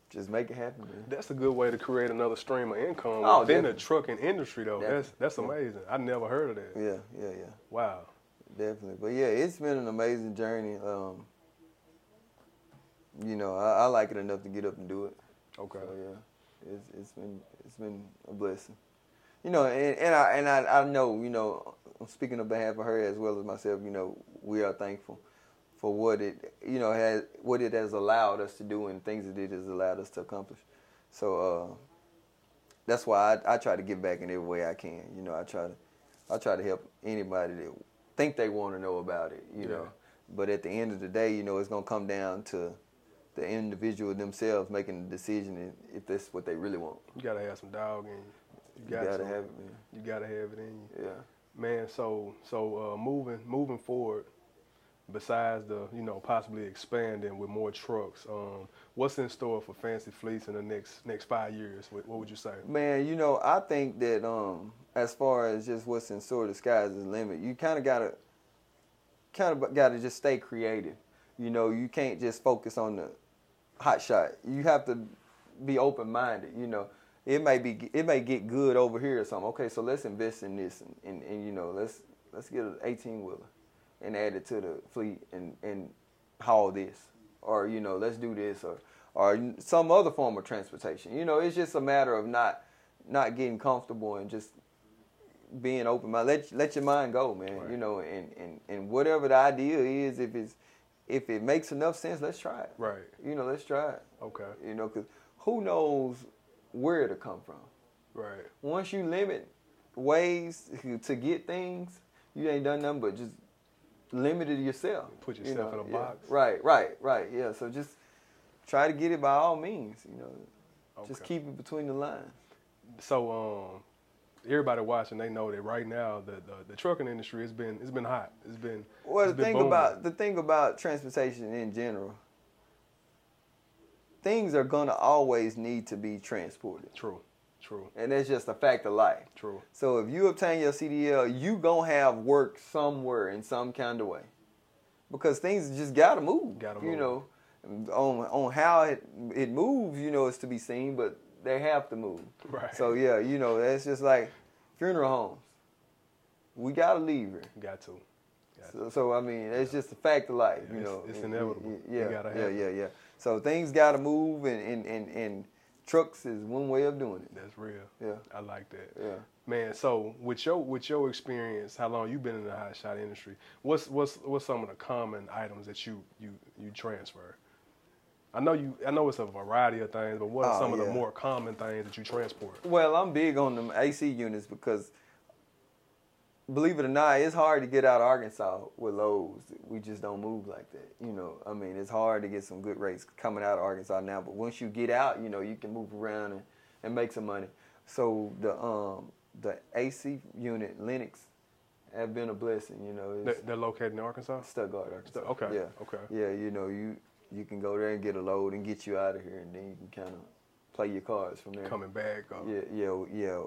just make it happen, man. That's a good way to create another stream of income Oh, within the trucking industry, though. That's that's Definitely. amazing. I never heard of that. Yeah, yeah, yeah. Wow. Definitely, but yeah, it's been an amazing journey. Um, you know, I, I like it enough to get up and do it. Okay. So yeah, it's it's been it's been a blessing. You know, and, and I and I, I know you know, I'm speaking on behalf of her as well as myself. You know, we are thankful for what it you know has what it has allowed us to do and things that it has allowed us to accomplish. So uh, that's why I, I try to give back in every way I can. You know, I try to I try to help anybody that think they want to know about it. You Yeah. know, but at the end of the day, you know, it's gonna come down to the individual themselves making the decision if that's what they really want. You gotta have some dog in you. You, You got gotta to. have it, man. You gotta have it in you. Yeah. Man, so so uh, moving moving forward, besides the you know possibly expanding with more trucks, um, what's in store for Fancy Fleets in the next next five years? What, what would you say? Man, you know, I think that um, as far as just what's in store, the sky's the limit. You kind of gotta, kind of gotta just stay creative. You know, you can't just focus on the hot shot. You have to be open minded. You know, it may be, it may get good over here or something. Okay, so let's invest in this, and, and, and you know, let's let's get an eighteen wheeler and add it to the fleet and and haul this, or you know, let's do this, or or some other form of transportation. You know, it's just a matter of not not getting comfortable and just being open mind. Let let your mind go, man. Right. You know, and, and and whatever the idea is, if it's if it makes enough sense, let's try it. Right. You know, let's try it. Okay. You know, because who knows where to come from. Right. Once you limit ways to get things, you ain't done nothing but just limited yourself. Put you yourself know? in a Yeah. box. Right, right, right. Yeah. So just try to get it by all means. You know, just keep it between the lines. So um, everybody watching, they know that right now the, the the trucking industry has been it's been hot. It's been Well, it's the been thing booming. about the thing about transportation in general, things are gonna always need to be transported, true, true, and that's just a fact of life. true. So if you obtain your CDL, you gonna have work somewhere in some kind of way, because things just gotta move. Gotta You move. know, on on how it it moves, you know, it's to be seen, but they have to move. Right. So yeah, you know, that's just like funeral homes. We gotta leave here. Got to. Got to. So, so I mean, it's just a fact of life, you know. it's And- inevitable. You Yeah, yeah, yeah, yeah. So things got to move, and, and and and trucks is one way of doing it. That's real. Yeah, I like that. yeah. Man, so with your with your experience, how long you been in the hot shot industry? What's what's what's some of the common items that you you you transfer? I know you. I know it's a variety of things, but what are Oh, some of the more common things that you transport? Well, I'm big on them AC units because, believe it or not, it's hard to get out of Arkansas with loads. We just don't move like that. You know, I mean, it's hard to get some good rates coming out of Arkansas now. But once you get out, you know, you can move around and, and make some money. So the um the AC unit Lennox have been a blessing. You know, They're, they're located in Arkansas. Stuttgart, Arkansas. Okay. Yeah. Okay. Yeah, you know, you you can go there and get a load and get you out of here, and then you can kind of play your cards from there. Coming back. Or, Yeah, yeah, yeah.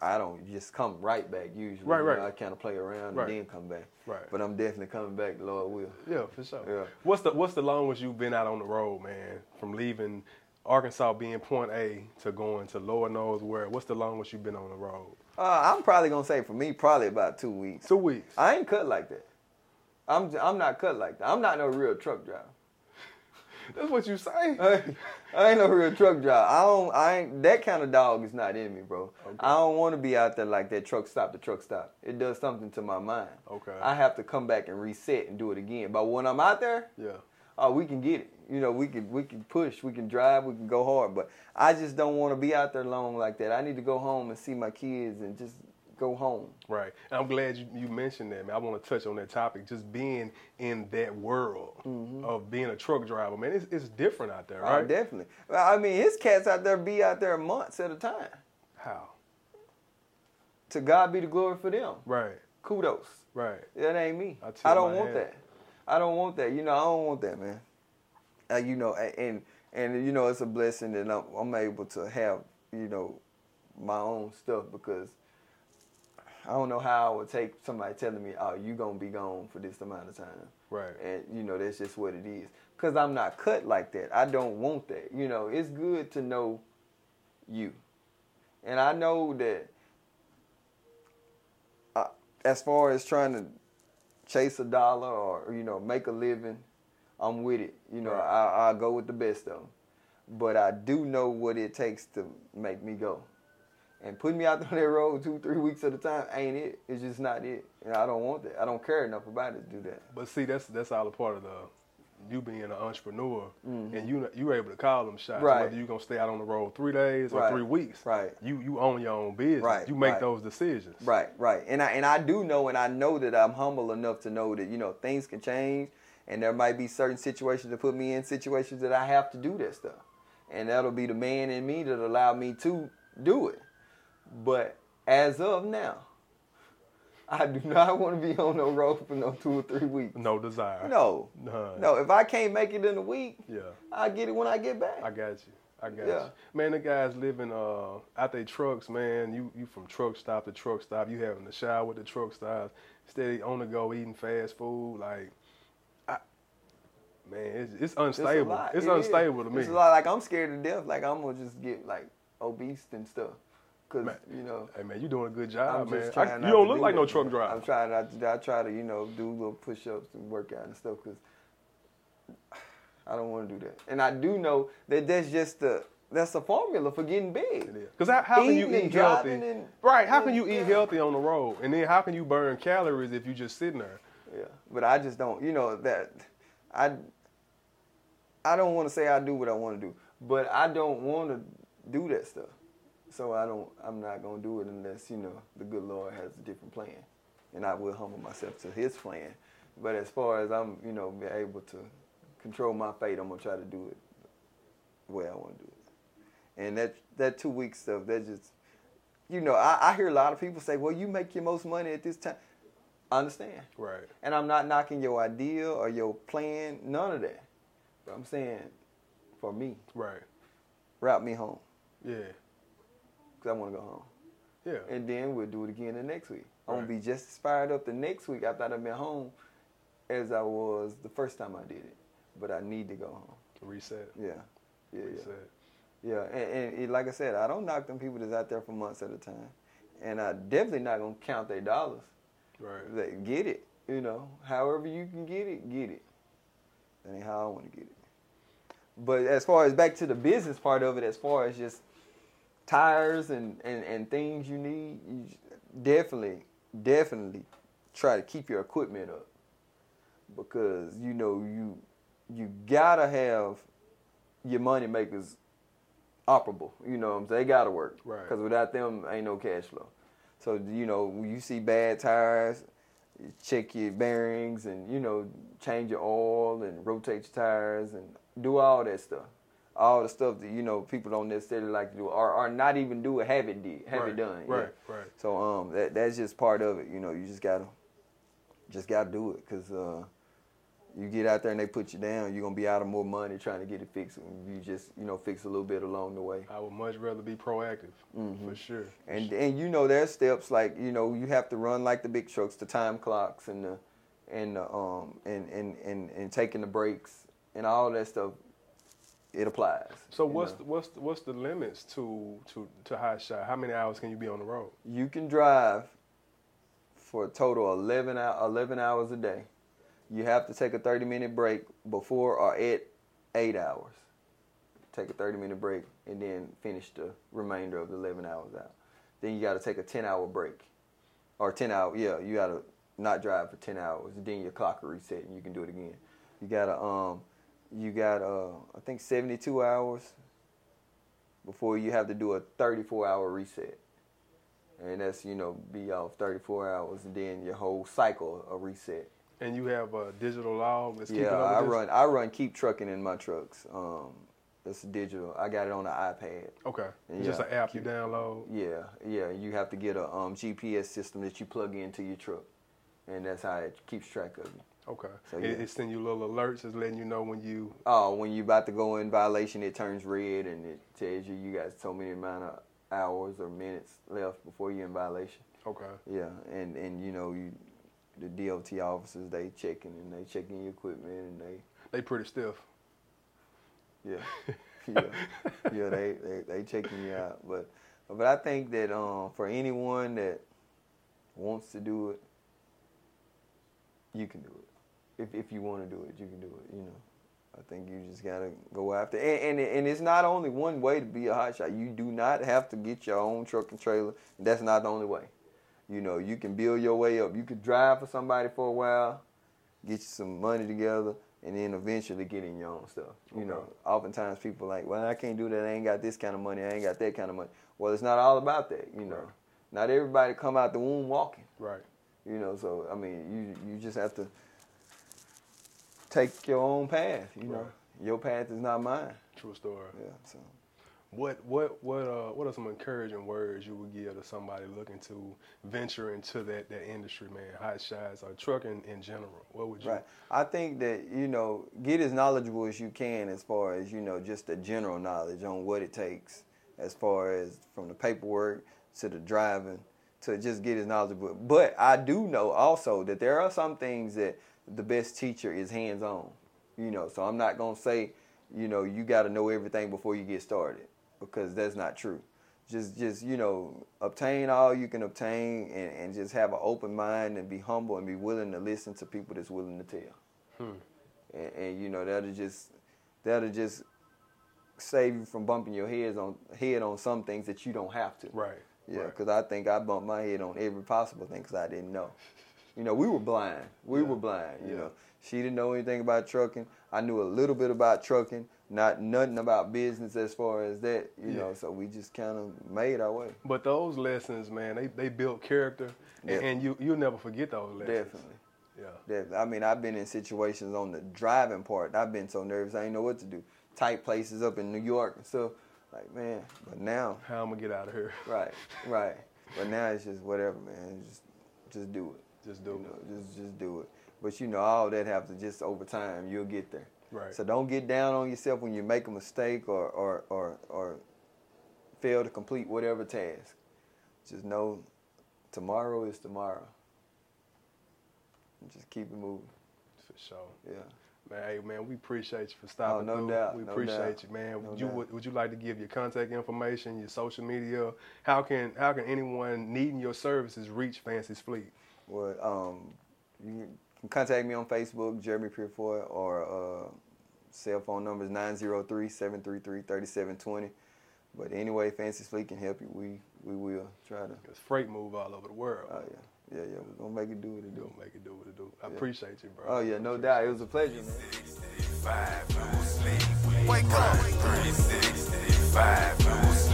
I don't just come right back usually. Right, You know, right. I kind of play around Right. and then come back. Right. But I'm definitely coming back. The Lord will. Yeah, for sure. Yeah. What's the What's the longest you've been out on the road, man? From leaving Arkansas, being point A, to going to Lord knows where. What's the longest you've been on the road? Uh, I'm probably gonna say for me, probably about two weeks. Two weeks. I ain't cut like that. I'm I'm not cut like that. I'm not no real truck driver. That's what you say. I, I ain't no real truck driver. I don't. I ain't that kind of dog is not in me, bro. Okay. I don't want to be out there like that. Truck stop. The truck stop. It does something to my mind. Okay. I have to come back and reset and do it again. But when I'm out there, yeah. oh, we can get it. You know, we can we can push, we can drive, we can go hard. But I just don't want to be out there long like that. I need to go home and see my kids and just go home. Right. And I'm glad you, you mentioned that, man. I want to touch on that topic. Just being in that world of being a truck driver, man, it's, it's different out there, Mm-hmm. Oh, right? definitely. I mean, his cats out there be out there months at a time. How? To God be the glory for them. Right. Kudos. Right. That ain't me. I I don't want hat. that. I don't want that. You know, I don't want that, man. Uh, you know, and and you know, it's a blessing that I'm, I'm able to have, you know, my own stuff because I don't know how I would take somebody telling me, "Oh, you gonna be gone for this amount of time," Right. and you know, that's just what it is. Cause I'm not cut like that. I don't want that. You know, it's good to know you, and I know that. Uh, as far as trying to chase a dollar or you know make a living, I'm with it. You know, Right. I I go with the best of them, but I do know what it takes to make me go. And putting me out on that road two, three weeks at a time ain't it. It's just not it. And I don't want that. I don't care enough about it to do that. But see, that's that's all a part of the you being an entrepreneur, Mhm. and you you able to call them shots. Right. Whether you're gonna stay out on the road three days or Right. three weeks, Right. You you own your own business. Right, You make right. those decisions. Right, right. And I and I do know and I know that I'm humble enough to know that, you know, things can change and there might be certain situations that put me in situations that I have to do that stuff. And that'll be the man in me that allow me to do it. But as of now, I do not want to be on no road for no two or three weeks. No desire. No. None. No, if I can't make it in a week, Yeah. I'll get it when I get back. I got you. I got Yeah. you. Man, the guys living uh out their trucks, man. You you from truck stop to truck stop. You having to shower with the truck stops. Steady on the go eating fast food. Like, I, man, it's, it's It's a unstable. lot. It's It is. unstable to me. It's a lot. Like I'm scared to death. Like I'm gonna just get like obese and stuff. Cause Man, you know. Hey man, you doing a good job, man. I- you don't look do like no truck driver. I'm trying not to. I try to, you know, do little push-ups and workout and stuff because I don't want to do that. And I do know that that's just the that's a formula for getting big. It is. Cause how, how can you and eat healthy? and- right? How can you Yeah. eat healthy on the road? And then how can you burn calories if you just sitting there? Yeah, but I just don't. You know that I I don't want to say I do what I want to do, but I don't want to do that stuff. So I don't. I'm not gonna do it unless you know the good Lord has a different plan, and I will humble myself to His plan. But as far as I'm, you know, be able to control my fate, I'm gonna try to do it the way I want to do it. And that that two week stuff, that just, you know, I, I hear a lot of people say, "Well, you make your most money at this time." I understand. Right. And I'm not knocking your idea or your plan, none of that. But I'm saying, for me, Right. route me home Yeah. Because I want to go home. Yeah. And then we'll do it again the next week. I'm Right. gonna be just as fired up the next week after I've been home as I was the first time I did it. But I need to go home. To Reset. Yeah, yeah, yeah. Reset. Yeah, and, and it- like I said, I don't knock them people that's out there for months at a time, and I definitely not gonna count their dollars. Right. They get it, you know. However you can get it, get it. That ain't how I want to get it. But as far as back to the business part of it, as far as just tires and, and, and things you need, you definitely, definitely try to keep your equipment up. Because, you know, you you gotta have your money makers operable. You know what I'm saying? They gotta work. Right. Because without them, ain't no cash flow. So you know, when you see bad tires, check your bearings and you know change your oil and rotate your tires and do all that stuff. All the stuff that you know people don't necessarily like to do or, or not even do it, have it did, have right. it done. yeah. Right. Right. So um, that that's just part of it. You know, you just gotta just gotta do it because uh, you get out there and they put you down, you're gonna be out of more money trying to get it fixed. You just you know fix a little bit along the way. I would much rather be proactive Mhm. for sure. And and you know there's steps like you know you have to run like the big trucks, the time clocks and the and the um and and and, and taking the breaks and all that stuff. It applies. So what's the, what's the, what's the limits to to to hot shot? How many hours can you be on the road? you can drive for a total of 11, hou- 11 hours a day. You have to take a 30 minute break before or at eight hours. Take a 30 minute break and then finish the remainder of the 11 hours out. Then you got to take a 10 hour break. Or 10 hour, yeah, you got to not drive for 10 hours. Then your clock will reset and you can do it again. You got to, um, you got, uh, I think 72 hours before you have to do a 34 hour reset and that's you know be off 34 hours, and then your whole cycle a reset. And you have a digital log that's keeping Yeah, up with I this? run I run KeepTruckin in my trucks. Um, it's digital. I got it on the iPad. Okay. It's just an app you download. Yeah, yeah. You have to get a um, GPS system that you plug into your truck, and that's how it keeps track of you. Okay. So, it, yeah. it send you little alerts, it's letting you know when you. Oh, when you about to go in violation, it turns red and it tells you you got so many amount of hours or minutes left before you're in violation. Okay. Yeah, and and you know you, the DOT officers they checking and they checking your equipment and they They pretty stiff. yeah yeah yeah they, they they checking you out. But but I think that um for anyone that wants to do it, you can do it. If if you want to do it, you can do it. You know. I think you just gotta go after, and, and and it's not only one way to be a hot shot. You do not have to get your own truck and trailer. That's not the only way. You know, you can build your way up. You could drive for somebody for a while, get you some money together, and then eventually get in your own stuff. You know, oftentimes people like, well, I can't do that. I ain't got this kind of money. I ain't got that kind of money. Well, it's not all about that. You know, Right. not everybody come out the womb walking. Right. You know, so I mean, you you just have to take your own path. You know, your path is not mine. True story. Yeah. So What what what uh what are some encouraging words you would give to somebody looking to venture into that that industry, man? Hot shots or trucking in general. What would you? right, I think that you know, get as knowledgeable as you can as far as you know, just the general knowledge on what it takes, as far as from the paperwork to the driving, to just get as knowledgeable. But I do know also that there are some things that the best teacher is hands on. You know, so I'm not gonna say, you know, you got to know everything before you get started because that's not true. Just, just you know, obtain all you can obtain and, and just have an open mind and be humble and be willing to listen to people that's willing to tell. Hmm. And, and you know that'll just that'll just save you from bumping your heads on head on some things that you don't have to. Right. Yeah, right. because I think I bumped my head on every possible thing because I didn't know. You know, we were blind. We Yeah. were blind. You Yeah. know, she didn't know anything about trucking. I knew a little bit about trucking, not nothing about business as far as that. You Yeah. know, so we just kind of made our way. But those lessons, man, they, they build character, and, and you you'll never forget those lessons. Definitely. Yeah. Definitely. I mean, I've been in situations on the driving part. I've been so nervous. I didn't know what to do. Tight places up in New York and stuff. Like, man. But now, How I'm gonna get out of here? right, right. But now it's just whatever, man. Just, just do it. Just do You it. know, just, just do it. But you know, all that have to just over time, you'll get there. Right. So don't get down on yourself when you make a mistake or, or, or, or fail to complete whatever task. Just know tomorrow is tomorrow. And just keep it moving. For sure. Yeah. Man, hey man, we appreciate you for oh, stopping Oh, no through. doubt, We no appreciate doubt, you, man. no would you would, would you like to give your contact information, your social media? How can how can anyone needing your services reach Fancy's Fleet? Well, um, you can contact me on Facebook, Jeremy Purefoy, or uh, cell phone number is 903-733-3720. But anyway, Fancy Fleet can help you. We we will try to. Because freight move all over the world. Oh yeah, yeah, yeah. We're gonna make it do what it You'll do. make it do what it do. I Yeah. appreciate you, bro. Oh yeah, no doubt. It was a pleasure, man. 65. Wake up. 365, lose.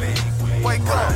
Wake up.